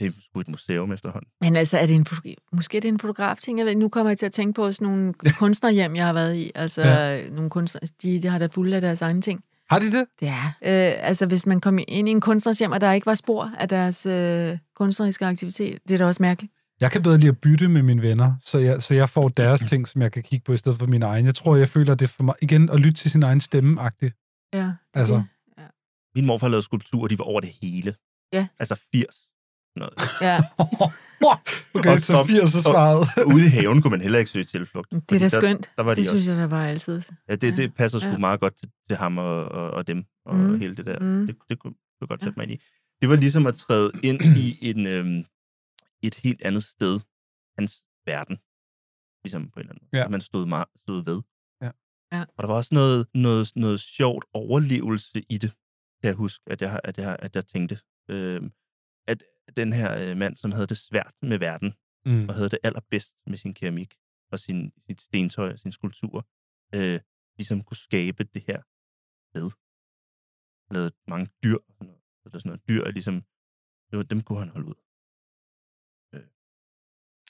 det er sgu et museum efterhånden. Men altså, er det en måske er det en fotograf ting? Jeg ved, nu kommer jeg til at tænke på sådan nogle kunstnerhjem, jeg har været i. Altså, ja. nogle kunstner, de, de har da fulde af deres egne ting. Har de det? Ja. Øh, altså, hvis man kom ind i en kunstners hjem, og der ikke var spor af deres øh, kunstneriske aktivitet, det er da også mærkeligt. Jeg kan bedre lide at bytte med mine venner, så jeg, så jeg får deres ting, som jeg kan kigge på, i stedet for min egen. Jeg tror, jeg føler, det er for mig, igen, at lytte til sin egen stemme -agtigt. Ja. Altså, Det- Min morfar lavede skulpturer, de var over det hele. Ja. Altså 80. Noget. Ja. Okay, så 80 er svaret. Og ude i haven kunne man heller ikke søge tilflugt. Det er da der- skønt. Der var de det synes også. jeg da bare altid. Ja, det, det passer sgu Ja. meget godt til, til ham og, og, og dem, og Mm. hele det der. Mm. Det, det kunne jeg godt sætte mig ind i. Det var ligesom at træde ind i en, øhm, et helt andet sted, hans verden. Ligesom på en eller anden måde. Ja. At Man stod, meget, stod ved. Ja. Ja. Og der var også noget, noget, noget sjovt overlevelse i det, kan jeg huske, at jeg, at jeg, at jeg tænkte. Øhm, at den her øh, mand, som havde det svært med verden, Mm. og havde det allerbedst med sin keramik og sin, sit stentøj og sin skulptur, øh, ligesom kunne skabe det her sted. Lavet mange dyr og sådan noget. Så der er sådan noget dyr, ligesom, det var, dem kunne han holde ud. Øh,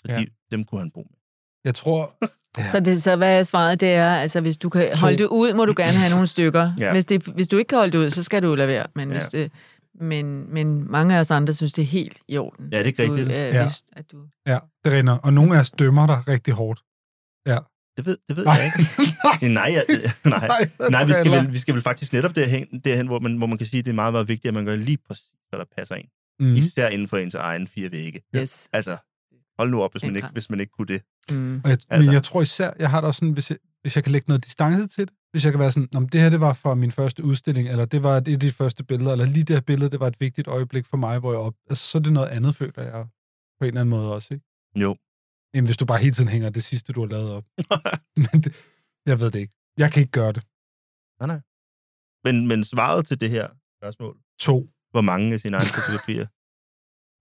så Ja. de, dem kunne han bruge med. Jeg tror... Ja. Så, det, så hvad er svaret, det er, altså hvis du kan holde det ud, må du gerne have nogle stykker. Ja. Hvis, det, hvis du ikke kan holde det ud, så skal du lade være. Men, Ja. hvis det, men, men mange af os andre synes, det er helt i orden. Ja, det er ikke du, rigtigt. øh, Ja. hvis, at du, Ja, det rinder. Og nogle af os dømmer dig rigtig hårdt. Ja. Det ved, det ved Nej. jeg ikke. nej, jeg, nej. Nej, nej vi, skal vel, vi skal vel faktisk netop derhen, derhen hvor, man, hvor man kan sige, at det er meget, meget vigtigt, at man gør lige præcis, hvad der passer. Mhm. Mm. Især inden for ens egen fire vægge. yes. Altså, hold nu op, hvis man, ikke, hvis man ikke kunne det. Mm. Og jeg, altså. Men jeg tror især, jeg har det også sådan, hvis jeg, hvis jeg kan lægge noget distance til det, hvis jeg kan være sådan, om det her det var fra min første udstilling, eller det var et af de første billeder, eller lige det her billede, det var et vigtigt øjeblik for mig, hvor jeg op, altså, så er det noget andet, føler jeg på en eller anden måde også, ikke? Jo. End hvis du bare hele tiden hænger det sidste, du har lavet op. Men det, jeg ved det ikke. Jeg kan ikke gøre det. Nej, nej. Men, men svaret til det her spørgsmål, To. hvor mange af sine egne fotografier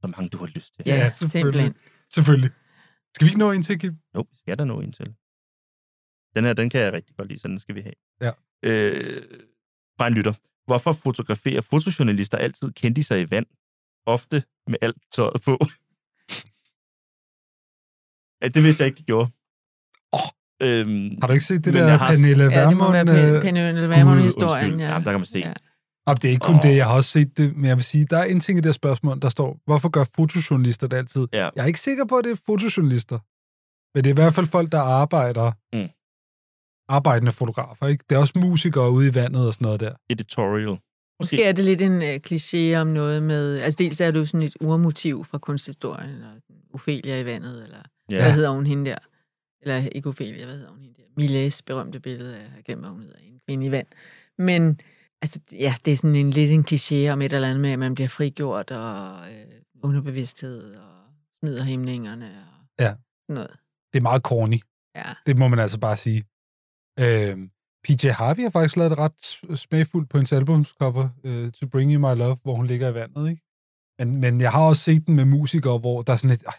så mange du har lyst til. Ja, Ja, simpelthen. Selvfølgelig. Skal vi ikke nå en til, Kim? Jo, vi skal der nå en til. Den her, den kan jeg rigtig godt lide, så den skal vi have. Ja. Øh, fra en lytter. Hvorfor fotograferer fotojournalister altid kendte sig i vand? Ofte med alt tøjet på. ja, det vidste jeg ikke, de gjorde. Åh. Øhm, Har du ikke set det der Pernille Ja, det må være Vermund? Pen- øh, Pernille Vermund-historien. Ja. Jamen, der kan man se. Ja. Og det er ikke kun Åh. det, jeg har også set det, men jeg vil sige, der er en ting i det spørgsmål, der står, hvorfor gør fotojournalister det altid? Ja. Jeg er ikke sikker på, at det er fotojournalister, men det er i hvert fald folk, der arbejder, Mm. arbejdende fotografer, ikke? Det er også musikere ude i vandet og sådan noget der. Editorial. Måske er det lidt en øh, kliché om noget med... Altså dels er det jo sådan et urmotiv fra kunsthistorien, eller Ophelia i vandet, eller ja. Hvad hedder hun hende der? Eller ikke Ophelia, hvad hedder hun hende der? Milles berømte billede af, jeg hvad hun hedder, en kvinde i vand. Men altså, ja, det er sådan en lidt en kliché om et eller andet med, at man bliver frigjort, og øh, underbevidsthed, og smider hæmningerne, og Ja. sådan noget. Det er meget corny. Ja. Det må man altså bare sige. Øhm, PJ Harvey har faktisk lavet det ret smagfuldt på hendes albumscover, uh, To Bring You My Love, hvor hun ligger i vandet, ikke? Men, men jeg har også set den med musikere, hvor der er sådan et... Ej,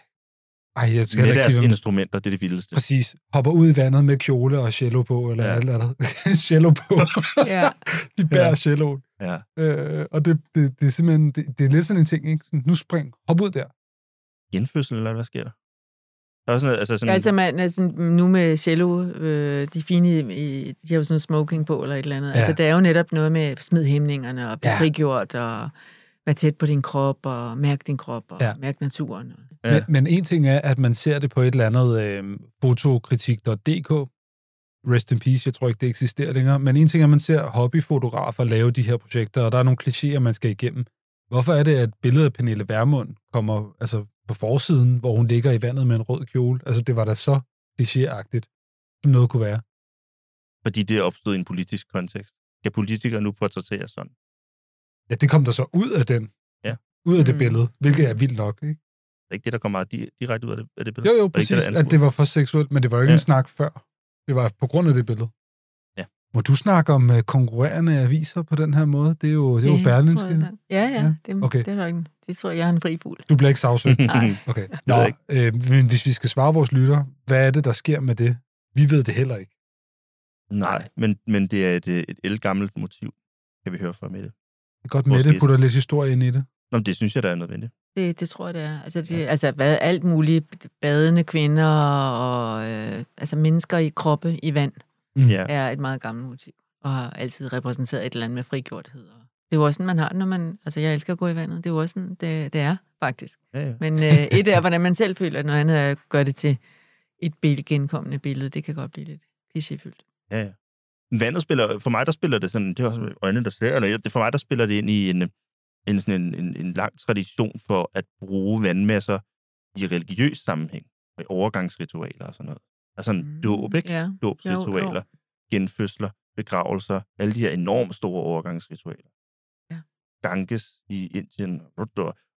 ej jeg skal Med deres sige, instrumenter, det er det vildeste. Præcis. Hopper ud i vandet med kjole og cello på, eller Ja. alt andet. cello på. Ja. De bærer Ja. ja. celloen. Ja. Øh, og det, det, det er simpelthen, det, det er lidt sådan en ting, ikke? Sådan, nu spring, hop ud der. Genfødsel, eller hvad sker der? Der er også noget, altså sådan... Ja, altså, man, altså nu med cello, øh, de fine, i, de har jo sådan noget smoking på, eller et eller andet. Ja. Altså, det er jo netop noget med smid hæmningerne, og blive. Ja. frigjort, og være tæt på din krop, og mærke din krop, og ja. Mærke naturen. Ja. Men, men en ting er, at man ser det på et eller andet øh, fotokritik.dk. Rest in peace, jeg tror ikke, det eksisterer længere. Men en ting er, at man ser hobbyfotografer lave de her projekter, og der er nogle klichéer, man skal igennem. Hvorfor er det, at billedet af Pernille Vermund kommer altså, på forsiden, hvor hun ligger i vandet med en rød kjole? Altså, det var da så klichéagtigt, som noget kunne være. Fordi det er opstået i en politisk kontekst. Kan politikere nu portrættere sådan? Ja, det kom der så ud af den. Ja. Ud af det Mm. billede, hvilket er vildt nok, ikke? Det er ikke det, der kommer direkte ud af det, af det billede? Jo, jo, det ikke præcis, det, der at det var for seksuelt, men det var jo ikke Ja. en snak før. Det var på grund af det billede. Ja. Må du snakke om uh, konkurrerende aviser på den her måde? Det er jo, det er jo Berlinske. jeg. Ja, ja, Ja, det, okay. det er der ikke. Det tror jeg, jeg er en fri fugl. Du bliver ikke sagsøgt? Nej. Okay. Nå, øh, men hvis vi skal svare vores lytter, hvad er det, der sker med det? Vi ved det heller ikke. Nej, men, men det er et, øh, et elgammelt motiv, kan vi høre fra Mette. Det er godt det, gæst. putter lidt historie ind i det. Nå, men det synes jeg, der er nødvendigt. Det, det tror jeg, det er. Altså, det, ja. altså hvad, alt muligt. Badende kvinder og øh, altså mennesker i kroppe i vand Mm. Ja. er et meget gammelt motiv. Og har altid repræsenteret et eller andet med frigjorthed. Og det er jo også sådan, man har det, når man... Altså, jeg elsker at gå i vandet. Det er jo også sådan, det, det er, faktisk. Ja, ja. Men øh, et er, hvordan man selv føler, noget andet er at gøre det til et billede, genkommende billede. Det kan godt blive lidt klichéfyldt. Ja, ja. Vandet spiller, for mig der spiller det sådan, det er også øjnene, der ser, eller det- for mig der spiller det ind i en, en, sådan en, en, en lang tradition for at bruge vandmasser i religiøs sammenhæng, i overgangsritualer og sådan noget. Altså en Mm, dåb, ikke? Ja. Dåbsritualer, genfødsler, begravelser, alle de her enormt store overgangsritualer. Ja. Ganges i Indien, og,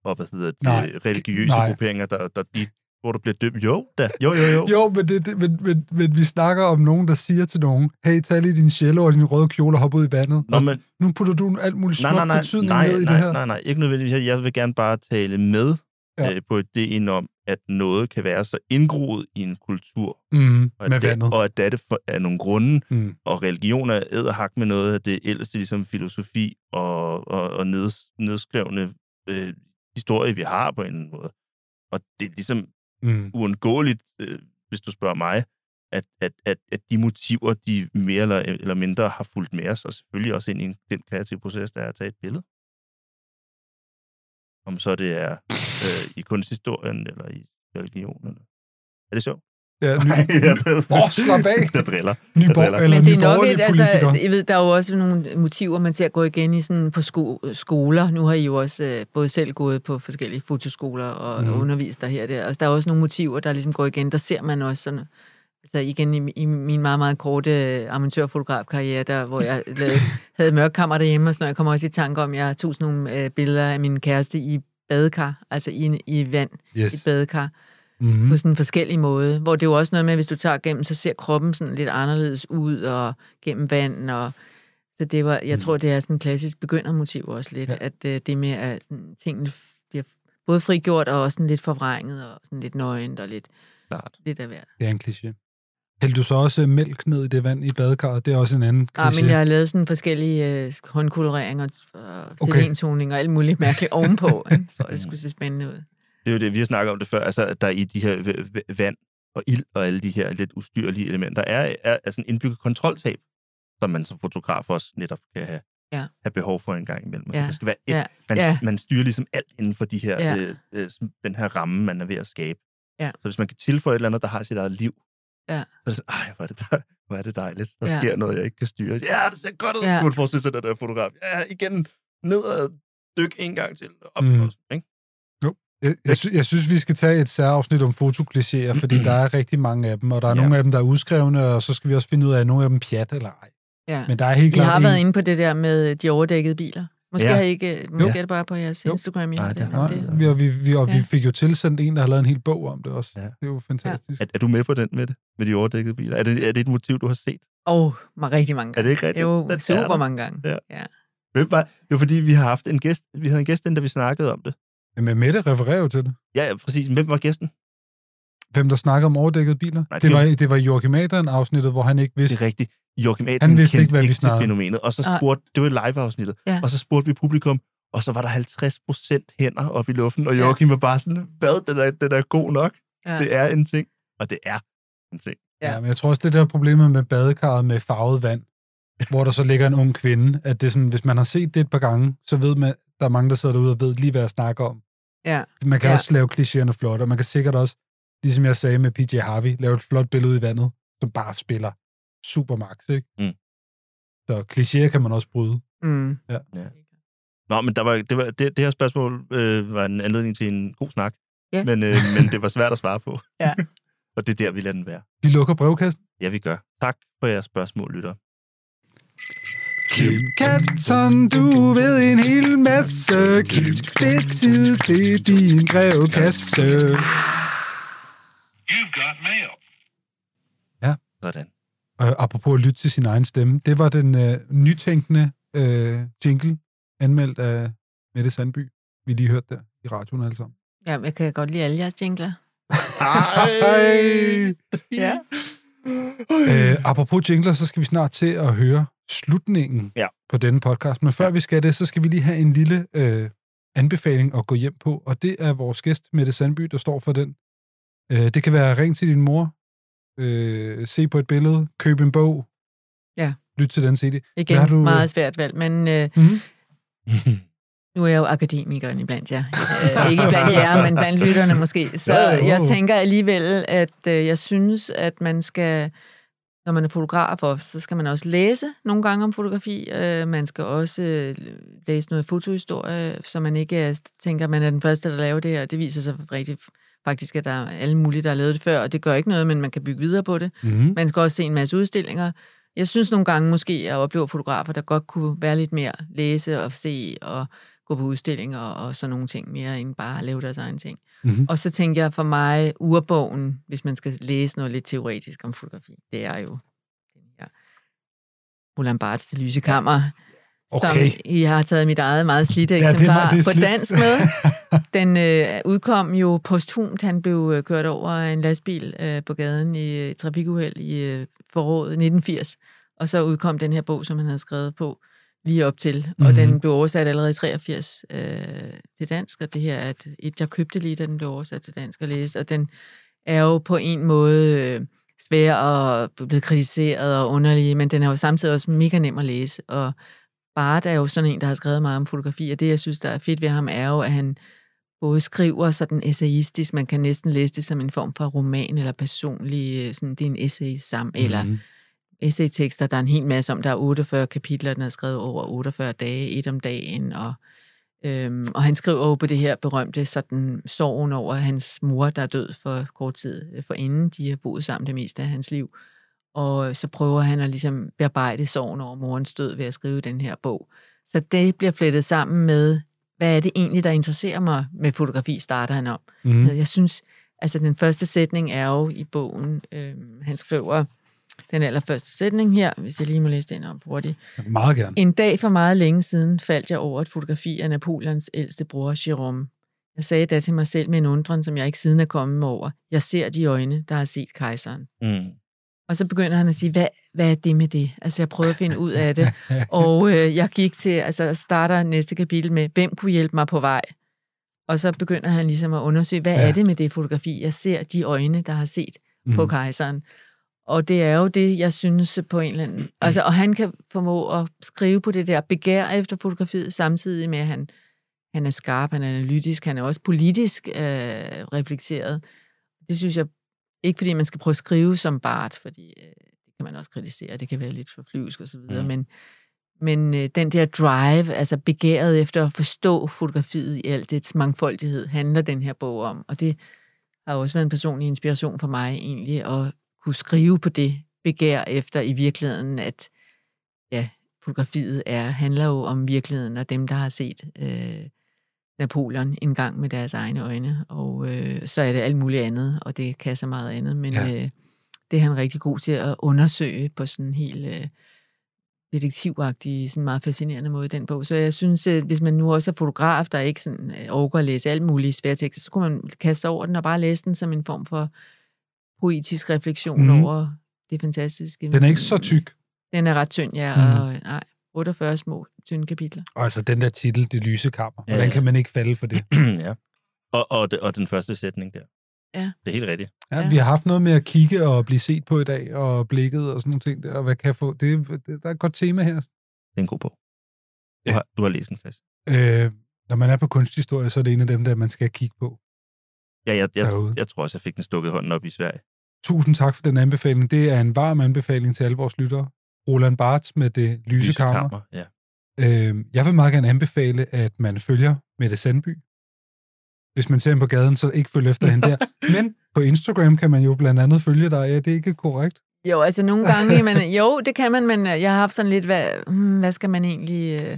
og hvad hedder det, Nej, religiøse nej. grupperinger, der, der de, hvor du bliver døbt. Jo, da. Jo, jo, jo. Jo, men, det, det, men, men, men vi snakker om nogen, der siger til nogen, hey, tag lige din cello og din røde kjole og hop ud i vandet. Nå, men, nu putter du alt muligt nej, smuk nej, nej, betydning nej, ned i nej, det her. nej, nej, ikke nødvendigvis. Jeg vil gerne bare tale med Ja. øh, på ideen om, at noget kan være så indgroet i en kultur, Mm, og med at, det, vandet. og at det er det for, af nogle grunde, Mm. og religion er æderhak med noget af det ældste, ligesom filosofi og, og, og neds, nedskrevne øh, historie, vi har på en måde. Og det er ligesom Mm. uundgåeligt, øh, hvis du spørger mig, at, at, at, at de motiver, de mere eller, eller mindre har fulgt med os, og selvfølgelig også ind i den kreative proces, der er at tage et billede. Om så det er øh, i kunsthistorien, eller i religionen. Er det sjovt? Ja, ny, jeg Åh, slap af! Der driller. Ny, Jeg driller. eller Men det er nok et, altså, jeg ved, der er jo også nogle motiver, man ser gå igen i sådan på sko- skoler. Nu har I jo også øh, både selv gået på forskellige fotoskoler og mm. undervist der her og der. Altså, der er også nogle motiver, der ligesom går igen. Der ser man også sådan, altså igen i, i min meget, meget korte øh, amatørfotografkarriere, der, hvor jeg lavede, havde mørkkammer derhjemme og sådan noget. Jeg kommer også i tanke om, at jeg tog sådan nogle øh, billeder af min kæreste i badekar, altså i, i vand, i Yes. badekar Mm. på sådan en forskellig måde, hvor det er jo også noget med, hvis du tager gennem, så ser kroppen sådan lidt anderledes ud, og gennem vand, og så det var, jeg Mm. tror, det er sådan en klassisk begyndermotiv også lidt, Ja. at øh, det med, at sådan, tingene bliver både frigjort og også sådan lidt forvrænget og sådan lidt nøgent og lidt, Klart. lidt af hvert. Det er en kliché. Hældte du så også mælk ned i det vand i badekarret? Det er også en anden kliché. Ja, men jeg har lavet sådan forskellige øh, håndkoloreringer og Okay. selentoning og alt muligt mærkeligt ovenpå, ikke? for at det skulle se spændende ud. Det er jo det, vi har snakket om det før, altså at der i de her vand og ild og alle de her lidt ustyrlige elementer er, er, er sådan indbygget kontroltab, som man som fotograf også netop kan have, Ja. have behov for en gang imellem. Ja. Det skal være et, Ja. man, Ja. man styrer ligesom alt inden for de her, Ja. øh, øh, den her ramme, man er ved at skabe. Ja. Så hvis man kan tilføje et eller andet, der har sit eget liv, Ja. så er det sådan, ej, hvor er det, dej, hvor er det dejligt. Der Ja. sker noget, jeg ikke kan styre. Ja, det ser godt ud. Ja. Ja. Du forestille sig den der fotograf. Ja, igen, ned og dyk en gang til. Op, mm. også, ikke? Jeg, jeg, sy- jeg synes, vi skal tage et særafsnit om fotoklichéer, fordi der er rigtig mange af dem, og der er ja. Ja. nogle af dem, der er udskrevne, og så skal vi også finde ud af, at nogle af dem pjat eller ej. Ja. Men der er helt I klart har en- været inde på det der med de overdækkede biler. Måske, Ja. ja. har I ikke, måske Jo. er det bare på jeres Jo. Instagram, I har Nej, det. Nej, det. vi, og vi, vi, og ja. vi Ja. fik jo tilsendt en, der har lavet en hel bog om det også. Ja. Det er jo fantastisk. Er, er du med på den med det? Med de overdækkede biler? Er det, er det et motiv, du har set? Åh, oh, rigtig mange Er gange. det ikke rigtigt? Jo, Den er super mange gange. Ja. ja. Hvem var, det var fordi, vi har haft en gæst, vi havde en gæst ind, da vi snakkede om det. Men Mette refererer jo til det. Ja, ja, præcis. Hvem var gæsten? Hvem der snakker om overdækkede biler? Nej, det, det var, det var Joachim Adrian afsnittet, hvor han ikke Det vidste. er rigtigt. Joachim Adrian Han vidste kendte ikke, hvad vi snakkede. fænomenet. Og så spurgte, det var live-afsnittet, Ja. og så spurgte vi publikum, og så var der 50 procent hænder op i luften, og Joachim var bare sådan, hvad, den er, den er god nok. Ja. Det er en ting, og det er en ting. Ja. Ja, men jeg tror også, det der problemet med badekarret med farvet vand, hvor der så ligger en ung kvinde, at det er sådan, hvis man har set det et par gange, så ved man, der er mange, der sidder derude og ved lige, hvad jeg snakker om. Ja. Man kan Ja. ja. også lave klichéerne flot, og man kan sikkert også, ligesom jeg sagde med PJ Harvey, lave et flot billede ud i vandet, som bare spiller super max, ikke? Mm. Så klichéer kan man også bryde. Mm. Ja. Nå, men der var, det, var, det, det her spørgsmål øh, var en anledning til en god snak, Ja. men, øh, men det var svært at svare på. Ja. og det er der, vi lader den være. Vi lukker brevkassen. Ja, vi gør. Tak for jeres spørgsmål, lytter. Kim Katton, du ved en hel masse. Kim, det er tid til din brevkasse. Sådan. Øh, apropos at lytte til sin egen stemme. Det var den øh, nytænkende øh, jingle, anmeldt af Mette Sandby. Vi lige hørte der i radioen alle sammen. ja, jeg kan godt lide alle jeres jingler. Hej! Ja. Øh, apropos jingler, så skal vi snart til at høre slutningen Ja. på denne podcast. Men før vi skal det, så skal vi lige have en lille øh, anbefaling at gå hjem på, og det er vores gæst, Mette Sandby, der står for den. Øh, det kan være ring til din mor, øh, se på et billede, køb en bog, Ja. lyt til den CD. Igen, Hvad har du, meget svært valg, men øh, Mhm. Nu er jeg jo akademikeren iblandt jer. Øh, ikke blandt jer, men blandt lytterne måske. Så Ja, jo. jeg tænker alligevel, at øh, jeg synes, at man skal, når man er fotograf også, så skal man også læse nogle gange om fotografi. Øh, man skal også øh, læse noget fotohistorie, så man ikke er, tænker, at man er den første, der laver det her. Det viser sig rigtig faktisk, at der er alle mulige, der har lavet det før, og det gør ikke noget, men man kan bygge videre på det. Mm-hmm. Man skal også se en masse udstillinger. Jeg synes nogle gange måske, at jeg oplever fotografer, der godt kunne være lidt mere læse og se og gå på udstillinger og sådan nogle ting mere, end bare at lave deres egen ting. Mhm. Og så tænker jeg for mig, urbogen, hvis man skal læse noget lidt teoretisk om fotografi, det er jo den her Roland Barths Det lyse kammer, Okay. som I har taget mit eget meget slidte Ja, eksemplar det på dansk med. Den øh, udkom jo posthumt. Han blev øh, kørt over en lastbil øh, på gaden i øh, trafikuheld i øh, foråret 1980. Og så udkom den her bog, som han havde skrevet på lige op til. Mm-hmm. Og Mhm. den blev oversat allerede i 83 øh, til dansk. Og det her er et, et, jeg købte lige, da den blev oversat til dansk og læst. Og den er jo på en måde øh, svær og blevet kritiseret og underlig, men den er jo samtidig også mega nem at læse. Og Bart er jo sådan en, der har skrevet meget om fotografi, og det, jeg synes, der er fedt ved ham, er jo, at han både skriver sådan essayistisk, man kan næsten læse det som en form for roman eller personlig, øh, sådan, det er en essay sammen, mm. eller Mhm. Essaytekster, der er en hel masse om, der er 48 kapitler, den er skrevet over 48 dage, et om dagen, og, øhm, og han skriver jo på det her berømte sådan sorgen over hans mor, der er død for kort tid øh, for inden, de har boet sammen det meste af hans liv, og så prøver han at ligesom bearbejde sorgen over morens død ved at skrive den her bog. Så det bliver flettet sammen med, hvad er det egentlig, der interesserer mig med fotografi, starter han om. Mhm. Jeg synes, altså den første sætning er jo i bogen, øh, han skriver den allerførste sætning her, hvis jeg lige må læse den op hurtigt. Meget gerne. En dag for meget længe siden faldt jeg over et fotografi af Napoleons ældste bror, Jérôme. Jeg sagde da til mig selv med en undren, som jeg ikke siden er kommet over. Jeg ser de øjne, der har set kejseren. Mm. Og så begynder han at sige, hvad, hvad er det med det? Altså, jeg prøvede at finde ud af det. og øh, jeg gik til, altså starter næste kapitel med, hvem kunne hjælpe mig på vej? Og så begynder han ligesom at undersøge, hvad ja. er det med det fotografi? Jeg ser de øjne, der har set mm. på kejseren. Og det er jo det, jeg synes på en eller anden... Altså, og han kan formå at skrive på det der begær efter fotografiet, samtidig med, at han, han er skarp, han er analytisk, han er også politisk øh, reflekteret. Det synes jeg ikke, fordi man skal prøve at skrive som Bart, fordi øh, det kan man også kritisere, det kan være lidt for flyvsk og så videre, mm. men, men øh, den der drive, altså begæret efter at forstå fotografiet i alt dets mangfoldighed, handler den her bog om, og det har også været en personlig inspiration for mig egentlig, at kunne skrive på det begær efter i virkeligheden, at ja, fotografiet er, handler jo om virkeligheden og dem, der har set øh, Napoleon en gang med deres egne øjne, og øh, så er det alt muligt andet, og det kan så meget andet, men ja. øh, det er han rigtig god til at undersøge på sådan en helt øh, detektivagtig, sådan meget fascinerende måde, den bog. Så jeg synes, at hvis man nu også er fotograf, der ikke sådan, øh, overgår at læse alt muligt svære tekster, så kunne man kaste sig over den og bare læse den som en form for poetisk refleksion mm. over det fantastiske. Den er ikke så tyk. Den er ret tynd, ja, mm. og nej, 48 små, tynde kapitler. Og altså den der titel, Det lyse kammer. Hvordan kan man ikke falde for det? ja. Og, og, og den første sætning der. Ja. Det er helt rigtigt. Ja, ja, vi har haft noget med at kigge og blive set på i dag, og blikket og sådan nogle ting der, og hvad kan jeg få? Det, det, der er et godt tema her. Det er en god bog. Du, ja. har, du har læst den, Chris. Øh, når man er på kunsthistorie, så er det en af dem, der man skal kigge på. Ja, jeg, jeg, jeg, jeg tror også, jeg fik den stukket hånden op i Sverige. Tusind tak for den anbefaling. Det er en varm anbefaling til alle vores lyttere. Roland Barthes med det lyse, lyse kammer. kammer ja. øh, jeg vil meget gerne anbefale, at man følger Mette Sandby. Hvis man ser hende på gaden, så ikke følge efter hende der. Men på Instagram kan man jo blandt andet følge dig. Er det ikke korrekt? Jo, altså nogle gange, man, jo, det kan man, men jeg har haft sådan lidt, hvad, hmm, hvad skal man egentlig... Øh,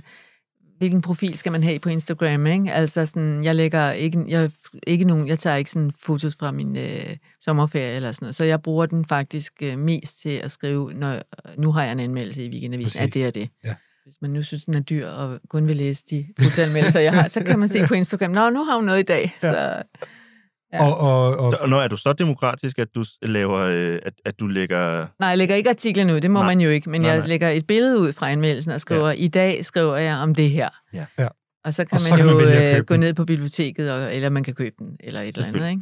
hvilken profil skal man have på Instagram, ikke? Altså sådan, jeg lægger ikke, jeg, ikke nogen, jeg tager ikke sådan fotos fra min øh, sommerferie eller sådan noget, så jeg bruger den faktisk øh, mest til at skrive, når, nu har jeg en anmeldelse i Weekendavisen, at det er det. Ja. Hvis man nu synes, den er dyr, og kun vil læse de fotoanmeldelser, jeg har, så kan man se på Instagram, nå, nu har hun noget i dag, ja. så... Ja. Og, og, og... Så, når er du så demokratisk, at du laver, øh, at, at du lægger... Nej, jeg lægger ikke artiklen ud, det må nej. man jo ikke, men nej, jeg nej. lægger et billede ud fra anmeldelsen og skriver, ja. i dag skriver jeg om det her. Ja. ja. Og så kan og man så jo kan man øh, gå ned på biblioteket, og, eller man kan købe den, eller et eller andet, ikke?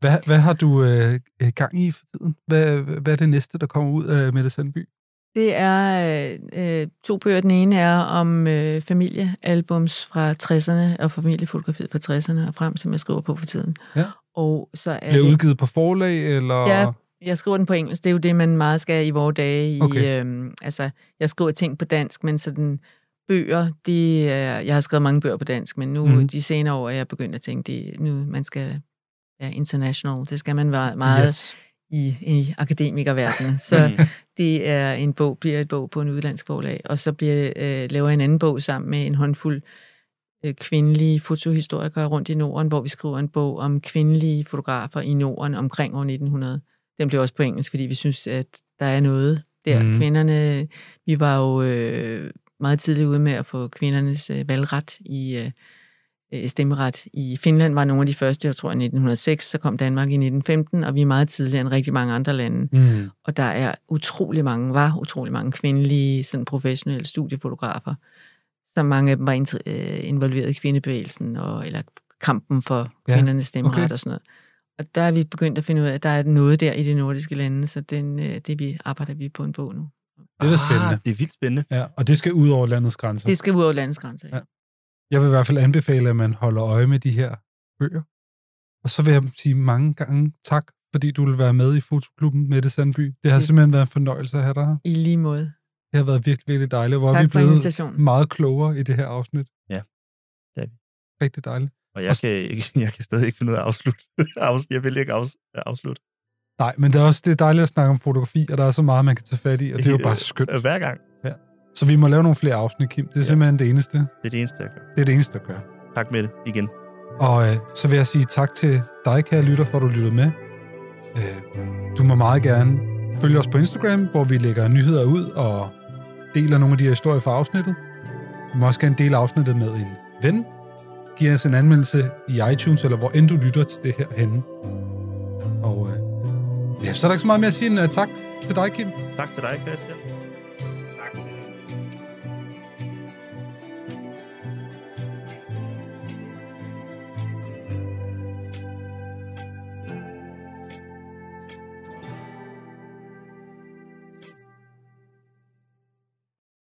Hvad, hvad har du øh, gang i for tiden? Hvad, hvad er det næste, der kommer ud af Mette Sandby? Det er øh, to bøger. Den ene er om øh, familiealbums fra 60'erne, og familiefotografiet fra 60'erne og frem, som jeg skriver på for tiden. Ja. Og så er Bliver det udgivet på forlag, eller? Ja, jeg skriver den på engelsk. Det er jo det, man meget skal i vores dage. I, okay. øh, altså, jeg skriver ting på dansk, men sådan bøger, de, øh, jeg har skrevet mange bøger på dansk, men nu mm. de senere år er jeg begyndt at tænke, det, nu man skal ja, international. Det skal man være meget yes. I, i akademikerverdenen. Så det er en bog, bliver et bog på en udlandsk forlag, og så bliver, øh, laver jeg en anden bog sammen med en håndfuld øh, kvindelige fotohistorikere rundt i Norden, hvor vi skriver en bog om kvindelige fotografer i Norden omkring år 1900. Den bliver også på engelsk, fordi vi synes, at der er noget der. Mm. Kvinderne, vi var jo øh, meget tidligt ude med at få kvindernes øh, valgret i øh, øh, stemmeret. I Finland var nogle af de første, jeg tror i 1906, så kom Danmark i 1915, og vi er meget tidligere end rigtig mange andre lande. Mm. Og der er utrolig mange, var utrolig mange kvindelige sådan professionelle studiefotografer, så mange af dem var øh, involveret i kvindebevægelsen, og, eller kampen for ja, kvindernes stemmeret okay. og sådan noget. Og der er vi begyndt at finde ud af, at der er noget der i de nordiske lande, så den, øh, det vi arbejder vi på en bog nu. Det er da spændende. Ah, det er vildt spændende. Ja, og det skal ud over landets grænser. Det skal ud over landets grænser, ja. ja. Jeg vil i hvert fald anbefale, at man holder øje med de her bøger. Og så vil jeg sige mange gange tak, fordi du vil være med i Fotoklubben med det Sandby. Det har okay. simpelthen været en fornøjelse at have dig her. I lige måde. Det har været virkelig, virkelig dejligt, hvor tak vi er blevet meget klogere i det her afsnit. Ja, det er vi. Rigtig dejligt. Og jeg kan, jeg kan stadig ikke finde ud af at afslutte. Jeg vil ikke afslutte. Nej, men det er også det er dejligt at snakke om fotografi, og der er så meget, man kan tage fat i, og det er jo bare skønt. Hver gang. Så vi må lave nogle flere afsnit, Kim. Det er ja. simpelthen det eneste. Det er det eneste, jeg gør. Det er det eneste, jeg gør. Tak med det igen. Og øh, så vil jeg sige tak til dig, kære lytter, for at du lyttede med. Øh, du må meget gerne følge os på Instagram, hvor vi lægger nyheder ud og deler nogle af de her historier fra afsnittet. Du må også gerne dele afsnittet med en ven. giv os en anmeldelse i iTunes, eller hvor end du lytter til det her henne. Og øh, ja, så er der ikke så meget mere at sige end uh, tak til dig, Kim. Tak til dig, Christian.